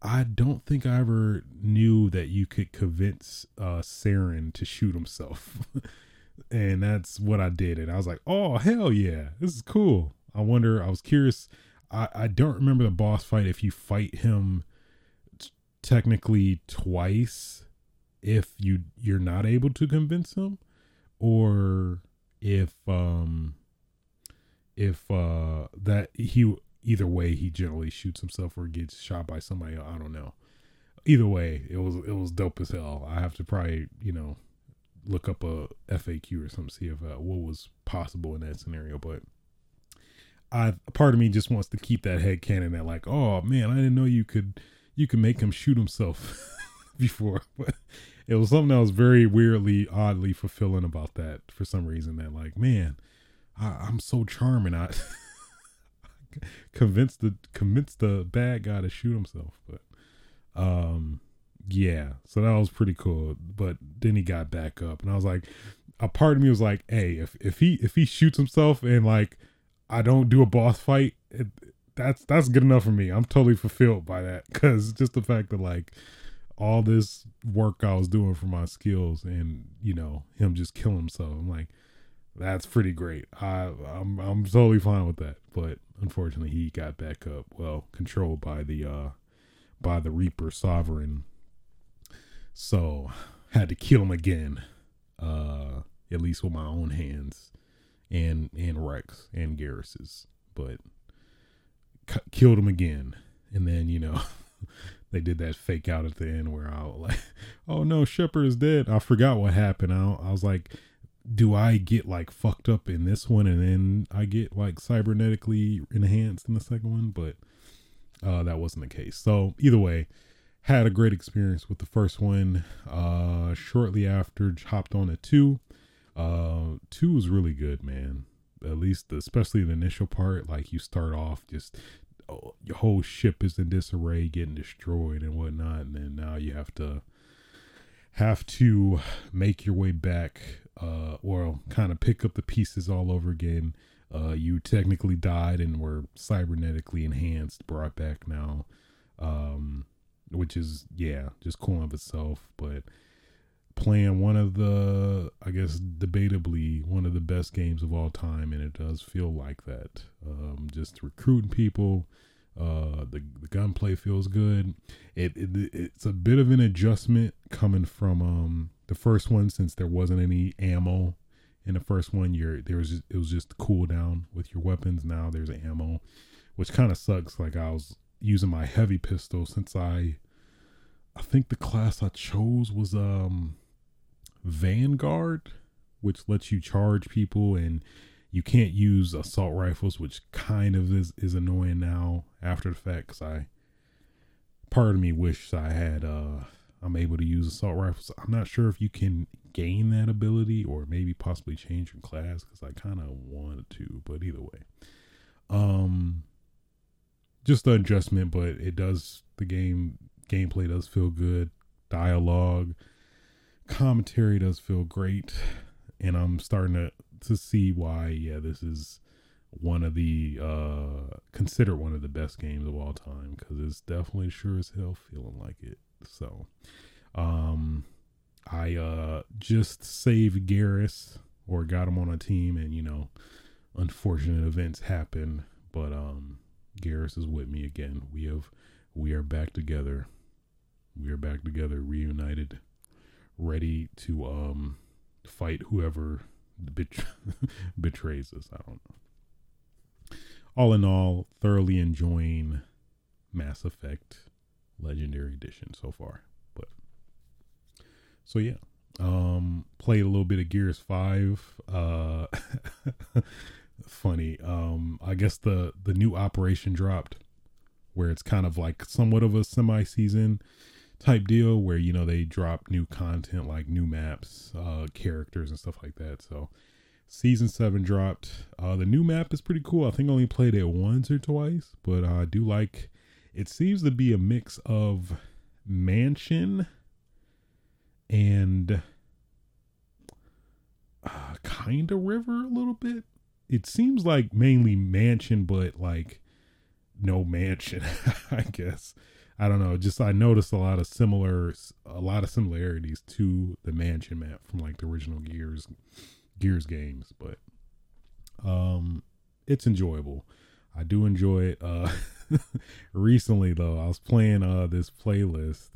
I don't think I ever knew that you could convince uh, Saren to shoot himself. and that's what I did. And I was like, oh hell yeah, this is cool. I wonder. I was curious. I I don't remember the boss fight. If you fight him t- technically twice, if you you're not able to convince him, or if um if uh that he either way he generally shoots himself or gets shot by somebody i don't know either way it was it was dope as hell i have to probably you know look up a FAQ or something, see if uh, what was possible in that scenario. But I part of me just wants to keep that head canon that like, oh man, I didn't know you could you could make him shoot himself before. But it was something that was very weirdly, oddly fulfilling about that for some reason. That like, man, I, am so charming. I convinced the convinced the bad guy to shoot himself. But um yeah, so that was pretty cool. But then he got back up, and I was like, a part of me was like, hey, if if he if he shoots himself and like I don't do a boss fight, it, that's that's good enough for me. I'm totally fulfilled by that because just the fact that like all this work I was doing for my skills and you know him just killing himself, I'm like, that's pretty great. I I'm I'm totally fine with that. But unfortunately, he got back up. Well, controlled by the uh by the Reaper Sovereign so had to kill him again. Uh at least with my own hands and and Wrex and Garrus's. But c- killed him again. And then, you know, they did that fake out at the end where I was like, oh no, Shepard is dead. I forgot what happened. I, I was like, do I get like fucked up in this one and then I get like cybernetically enhanced in the second one? But uh, that wasn't the case. So either way, had a great experience with the first one. Uh, shortly after, hopped on a two. Uh, two was really good, man. At least, especially the initial part, like you start off just oh, your whole ship is in disarray, getting destroyed and whatnot, and then now you have to have to make your way back, uh, or kind of pick up the pieces all over again. Uh, you technically died and were cybernetically enhanced, brought back now. Um, which is yeah, just cool of itself. But playing one of the, I guess, debatably one of the best games of all time, and it does feel like that. Um, just recruiting people. Uh, the the gunplay feels good. It, it it's a bit of an adjustment coming from um the first one since there wasn't any ammo in the first one. You're there was it was just cooldown with your weapons. Now there's ammo, which kind of sucks. Like I was using my heavy pistol since I I think the class I chose was um Vanguard, which lets you charge people and you can't use assault rifles, which kind of is, is annoying now after the fact. Cause I, part of me wishes I had, uh, I'm able to use assault rifles. I'm not sure if you can gain that ability or maybe possibly change your class because I kind of wanted to, but either way, just the adjustment, but it does the game gameplay does feel good, dialogue, commentary does feel great, and I'm starting to to see why yeah this is one of the uh considered one of the best games of all time because it's definitely sure as hell feeling like it. So, um, I uh just saved Garrus or got him on a team, and you know, unfortunate events happen, but um Garrus is with me again. We have we are back together. We are back together, reunited, ready to um fight whoever bet- betrays us. I don't know. All in all, thoroughly enjoying Mass Effect Legendary Edition so far. But so yeah, um, played a little bit of Gears Five. Uh, funny. Um, I guess the the new operation dropped, where it's kind of like somewhat of a semi season type deal, where you know they drop new content like new maps, uh, characters and stuff like that. So season seven dropped. Uh, the new map is pretty cool. I think I only played it once or twice, but I do like. It seems to be a mix of mansion and uh, kind of river a little bit it seems like mainly mansion, but like no mansion, I guess. I don't know. Just I noticed a lot of similar, a lot of similarities to the mansion map from like the original Gears, Gears games. But um, it's enjoyable. I do enjoy it. Uh, recently though, I was playing uh this playlist.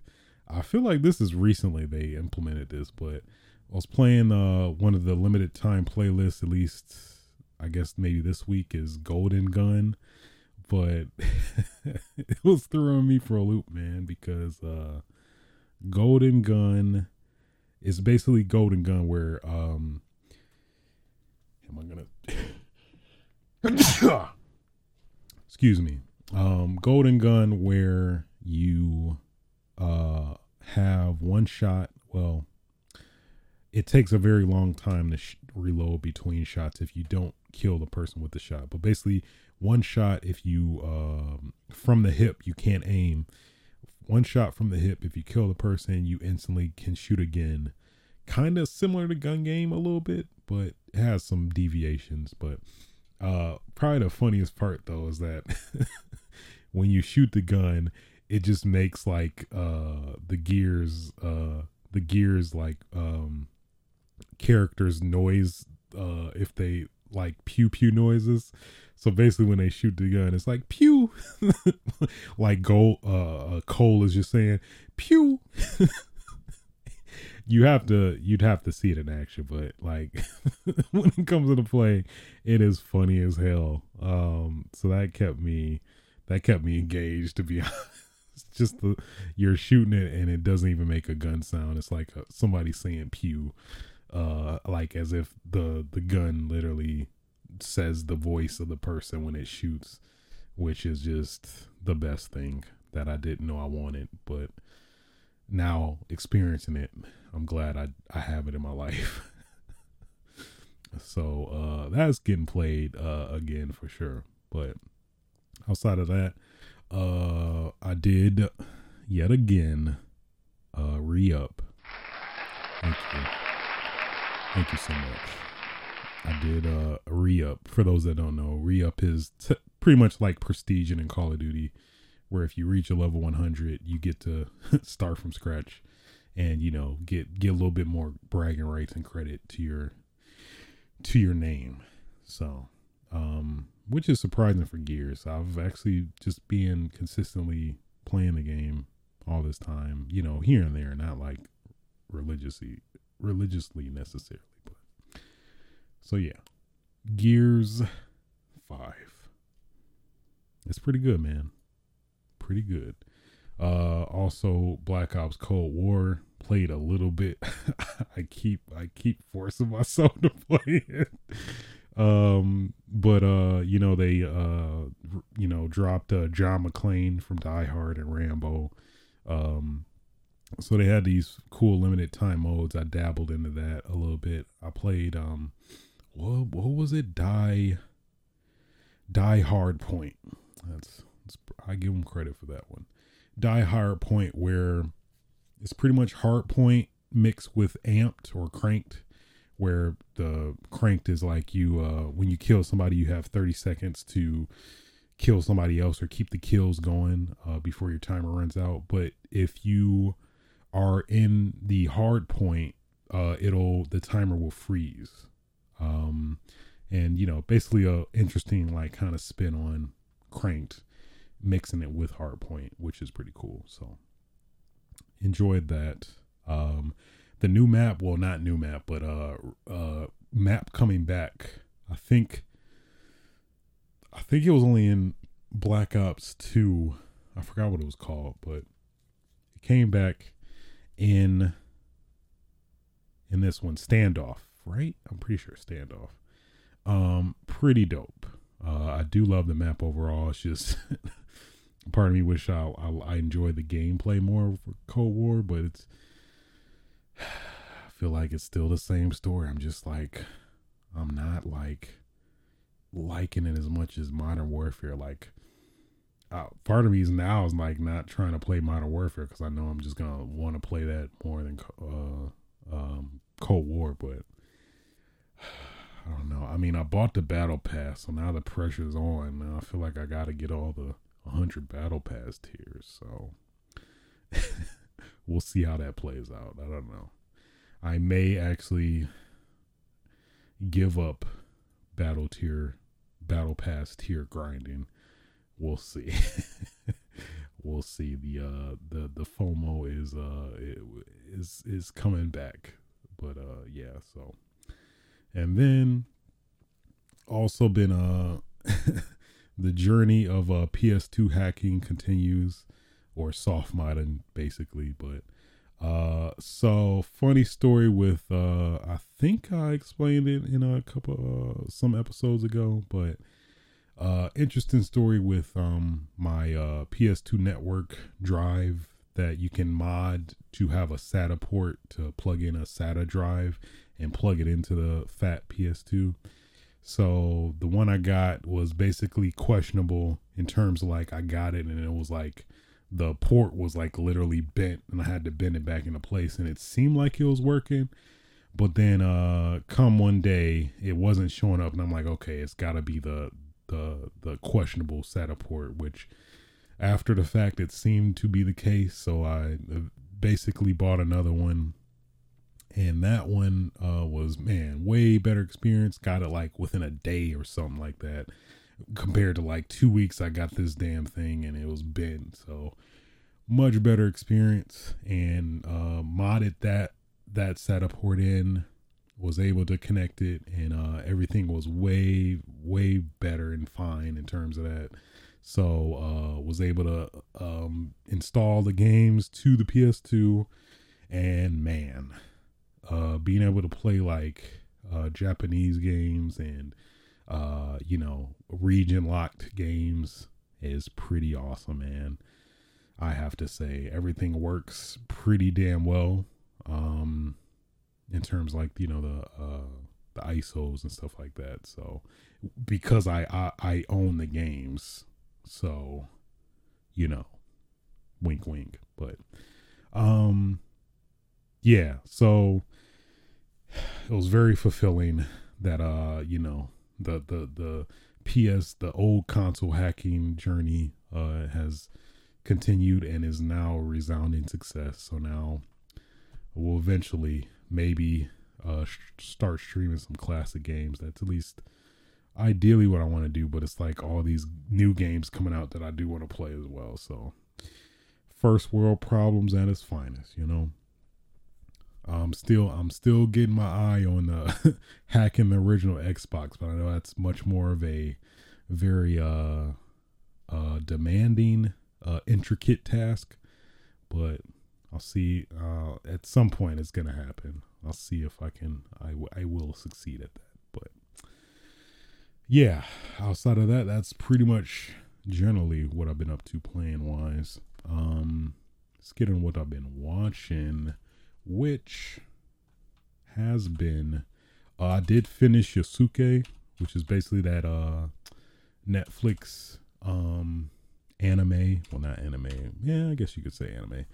I feel like this is recently they implemented this, but I was playing uh one of the limited time playlists, at least I guess maybe this week is Golden Gun, but it was throwing me for a loop, man, because uh Golden Gun is basically Golden Gun where um am I gonna excuse me. Um Golden Gun where you uh have one shot, well it takes a very long time to sh- reload between shots if you don't kill the person with the shot. But basically, one shot if you um, from the hip you can't aim. One shot from the hip if you kill the person, you instantly can shoot again. Kind of similar to gun game a little bit, but has some deviations. But uh, probably the funniest part though is that when you shoot the gun, it just makes like uh, the gears uh, the gears like um characters noise uh if they like pew pew noises. So basically, when they shoot the gun, it's like pew, like gold. Uh, uh, Cole is just saying pew. you have to, you'd have to see it in action, but like when it comes into play, it is funny as hell. Um, so that kept me, that kept me engaged, to be honest. just the you're shooting it and it doesn't even make a gun sound. It's like uh somebody saying pew, uh, like as if the the gun literally says the voice of the person when it shoots, which is just the best thing that I didn't know I wanted, but now experiencing it, I'm glad I I have it in my life. so uh that's getting played uh again for sure. But outside of that, uh I did yet again uh re-up. Thank you. Thank you so much. I did uh re-up. For those that don't know, re-up is t- pretty much like prestige in Call of Duty where if you reach a level 100, you get to start from scratch and you know get get a little bit more bragging rights and credit to your to your name. So, um which is surprising for Gears. I've actually just been consistently playing the game all this time, you know, here and there, not like religiously religiously necessarily, but so yeah. Gears 5. It's pretty good, man pretty good. Uh, also, Black Ops Cold War played a little bit. I keep I keep forcing myself to play it. Um, but uh, you know they uh, you know dropped uh, John McClane from Die Hard and Rambo. Um, so they had these cool limited time modes. I dabbled into that a little bit. I played um, what what was it? Die Die Hard Point. That's I give them credit for that one. Die Hard Point, where it's pretty much hard point mixed with amped or cranked, where the cranked is like you uh when you kill somebody, you have 30 seconds to kill somebody else or keep the kills going uh, before your timer runs out. But if you are in the hard point, uh, it'll the timer will freeze. Um, and you know, basically a interesting like kind of spin on cranked mixing it with hard point, which is pretty cool. So enjoyed that. Um, the new map, well, not new map, but uh, uh, map coming back. I think, I think it was only in Black Ops Two. I forgot what it was called, but it came back in in this one, Standoff. Right? I'm pretty sure Standoff. Um, pretty dope. Uh, I do love the map overall. It's just part of me wish I, I, I enjoy the gameplay more for Cold War, but it's I feel like it's still the same story. I'm just like I'm not like liking it as much as Modern Warfare. Like uh, part of me is now is like not trying to play Modern Warfare because I know I'm just gonna want to play that more than uh, um, Cold War, but. I don't know. I mean, I bought the battle pass, so now the pressure's on. Now I feel like I got to get all the 100 battle pass tiers. So we'll see how that plays out. I don't know. I may actually give up battle tier, battle pass tier grinding. We'll see. we'll see. The uh the the FOMO is uh is is coming back. But uh yeah, so and then also been uh the journey of uh, PS2 hacking continues, or soft modding, basically. But uh, so funny story with uh, I think I explained it in a couple uh, some episodes ago, but uh, interesting story with um my uh PS2 network drive that you can mod to have a SATA port to plug in a SATA drive and plug it into the fat PS2. So the one I got was basically questionable in terms of like I got it and it was like the port was like literally bent and I had to bend it back into place and it seemed like it was working. But then uh come one day it wasn't showing up and I'm like, okay, it's gotta be the the the questionable SATA port, which after the fact it seemed to be the case. So I uh, basically bought another one. And that one uh, was man way better experience. Got it like within a day or something like that compared to like two weeks i got this damn thing and it was bent. So much better experience. And uh, modded that that SATA port in was able to connect it and uh, everything was way way better and fine in terms of that So uh, was able to um, install the games to the PS2, and man, uh, being able to play like uh, Japanese games and uh, you know region locked games is pretty awesome, man. I have to say everything works pretty damn well. Um, in terms like you know the uh the ISOs and stuff like that. So because I I, I own the games, so you know, wink wink. But um, yeah. So it was very fulfilling that uh you know the the the PS the old console hacking journey uh has continued and is now a resounding success. So now we'll eventually maybe uh start streaming some classic games. That's at least ideally what I want to do, but it's like all these new games coming out that I do want to play as well. So first world problems at its finest, you know. I'm still I'm still getting my eye on uh, hacking the original Xbox, but I know that's much more of a very uh, uh, demanding, uh, intricate task. But I'll see. Uh, at some point, it's gonna happen. I'll see if I can. I, w- I will succeed at that. But yeah, outside of that, that's pretty much generally what I've been up to playing wise. Um, let's get on what I've been watching, which has been. Uh, I did finish Yasuke, which is basically that uh Netflix um anime. Well, not anime. Yeah, I guess you could say anime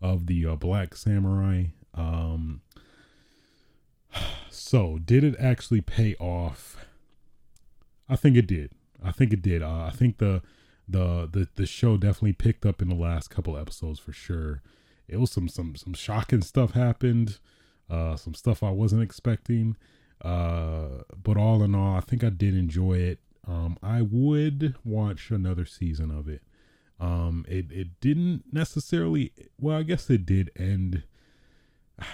of the uh, Black Samurai. Um, so, did it actually pay off? I think it did. I think it did. Uh, I think the, the the the show definitely picked up in the last couple episodes for sure. It was some some some shocking stuff happened. Uh, some stuff I wasn't expecting. Uh, but all in all, I think I did enjoy it. Um, I would watch another season of it. Um, it it didn't necessarily. Well, I guess it did end.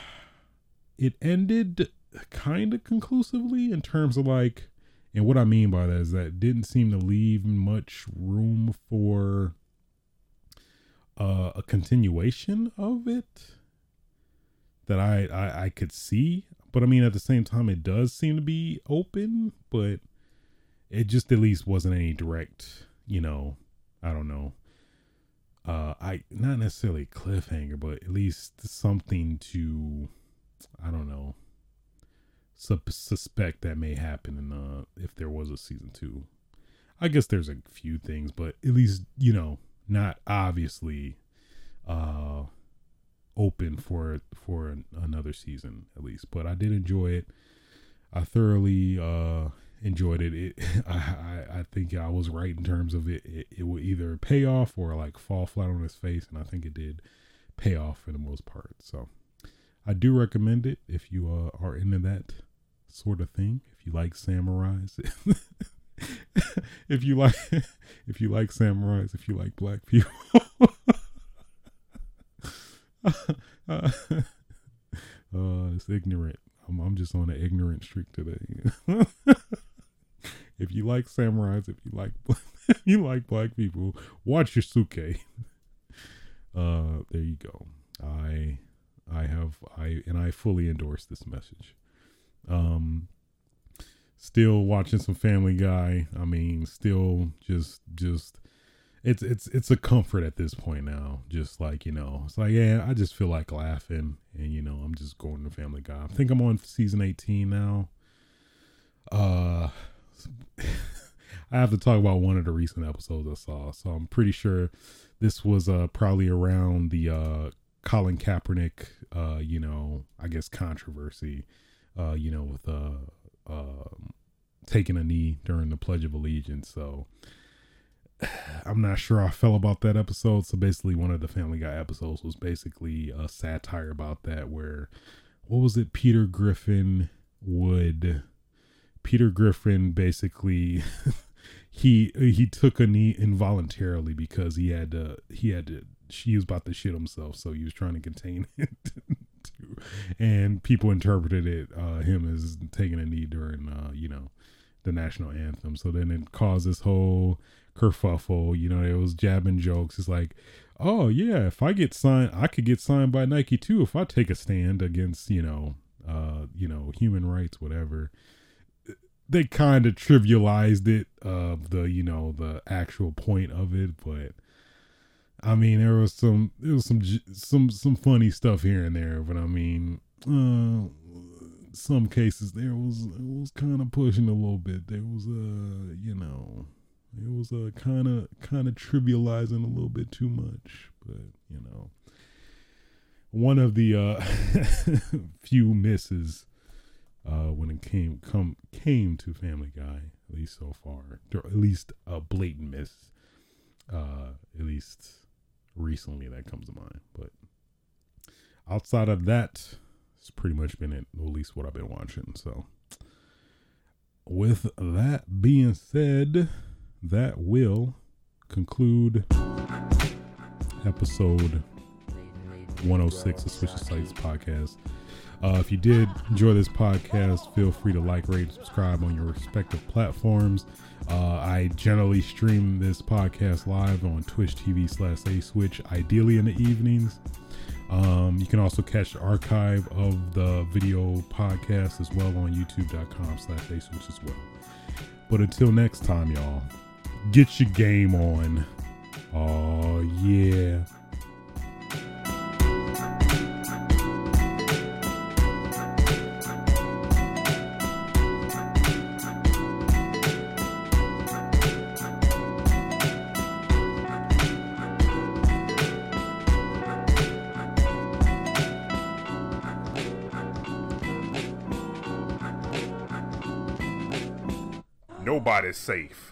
It ended kind of conclusively in terms of like, and what I mean by that is that it didn't seem to leave much room for uh, a continuation of it that I, I I could see. But I mean, at the same time, it does seem to be open, but it just at least wasn't any direct, you know, I don't know, uh i not necessarily cliffhanger but at least something to i don't know sub- suspect that may happen in uh if there was a season two. I guess there's a few things but at least you know not obviously uh open for for an, another season at least. But i did enjoy it. I thoroughly uh enjoyed it. It I, I, I think I was right in terms of it, it. It would either pay off or like fall flat on its face, and I think it did pay off for the most part. So I do recommend it if you uh, are into that sort of thing. If you like samurais, if you like if you like samurais, if you like black people. uh, it's ignorant. I'm, I'm just on an ignorant streak today. If you like samurais, if you like if you like black people, watch Yasuke. Uh, there you go. I I have I and I fully endorse this message. Um, still watching some Family Guy. I mean, still just just it's it's it's a comfort at this point now. Just like you know, it's like yeah, I just feel like laughing, and you know, I'm just going to Family Guy. I think I'm on season 18 now. Uh, I have to talk about one of the recent episodes I saw. So I'm pretty sure this was uh probably around the uh Colin Kaepernick uh you know I guess controversy uh you know with uh uh taking a knee during the Pledge of Allegiance. So I'm not sure I felt about that episode. So basically, one of the Family Guy episodes was basically a satire about that, where what was it? Peter Griffin would Peter Griffin basically he he took a knee involuntarily because he had to he had to he was about to shit himself, so he was trying to contain it. and people interpreted it uh, him as taking a knee during uh, you know the national anthem. So then it caused this whole kerfuffle. You know, it was jabbing jokes. It's like, oh yeah, if I get signed, I could get signed by Nike too if I take a stand against you know, uh, you know, human rights, whatever. They kind of trivialized it of the you know the actual point of it, but I mean there was some there was some some some funny stuff here and there, but I mean, uh, some cases there was it was kind of pushing a little bit. There was uh you know it was uh, kind of kind of trivializing a little bit too much, but you know, one of the uh, few misses uh, when it came come came to Family Guy, at least so far, or at least a blatant miss, uh, at least recently that comes to mind. But outside of that, it's pretty much been it, at least what I've been watching. So, with that being said that will conclude episode 106 of Switch Sites podcast. Uh, if you did enjoy this podcast, feel free to like, rate, and subscribe on your respective platforms. Uh, I generally stream this podcast live on Twitch TV slash A Switch, ideally in the evenings. Um, you can also catch the archive of the video podcast as well on youtube.com slash A Switch as well. But until next time, y'all, Get your game on. Oh, yeah. Safe.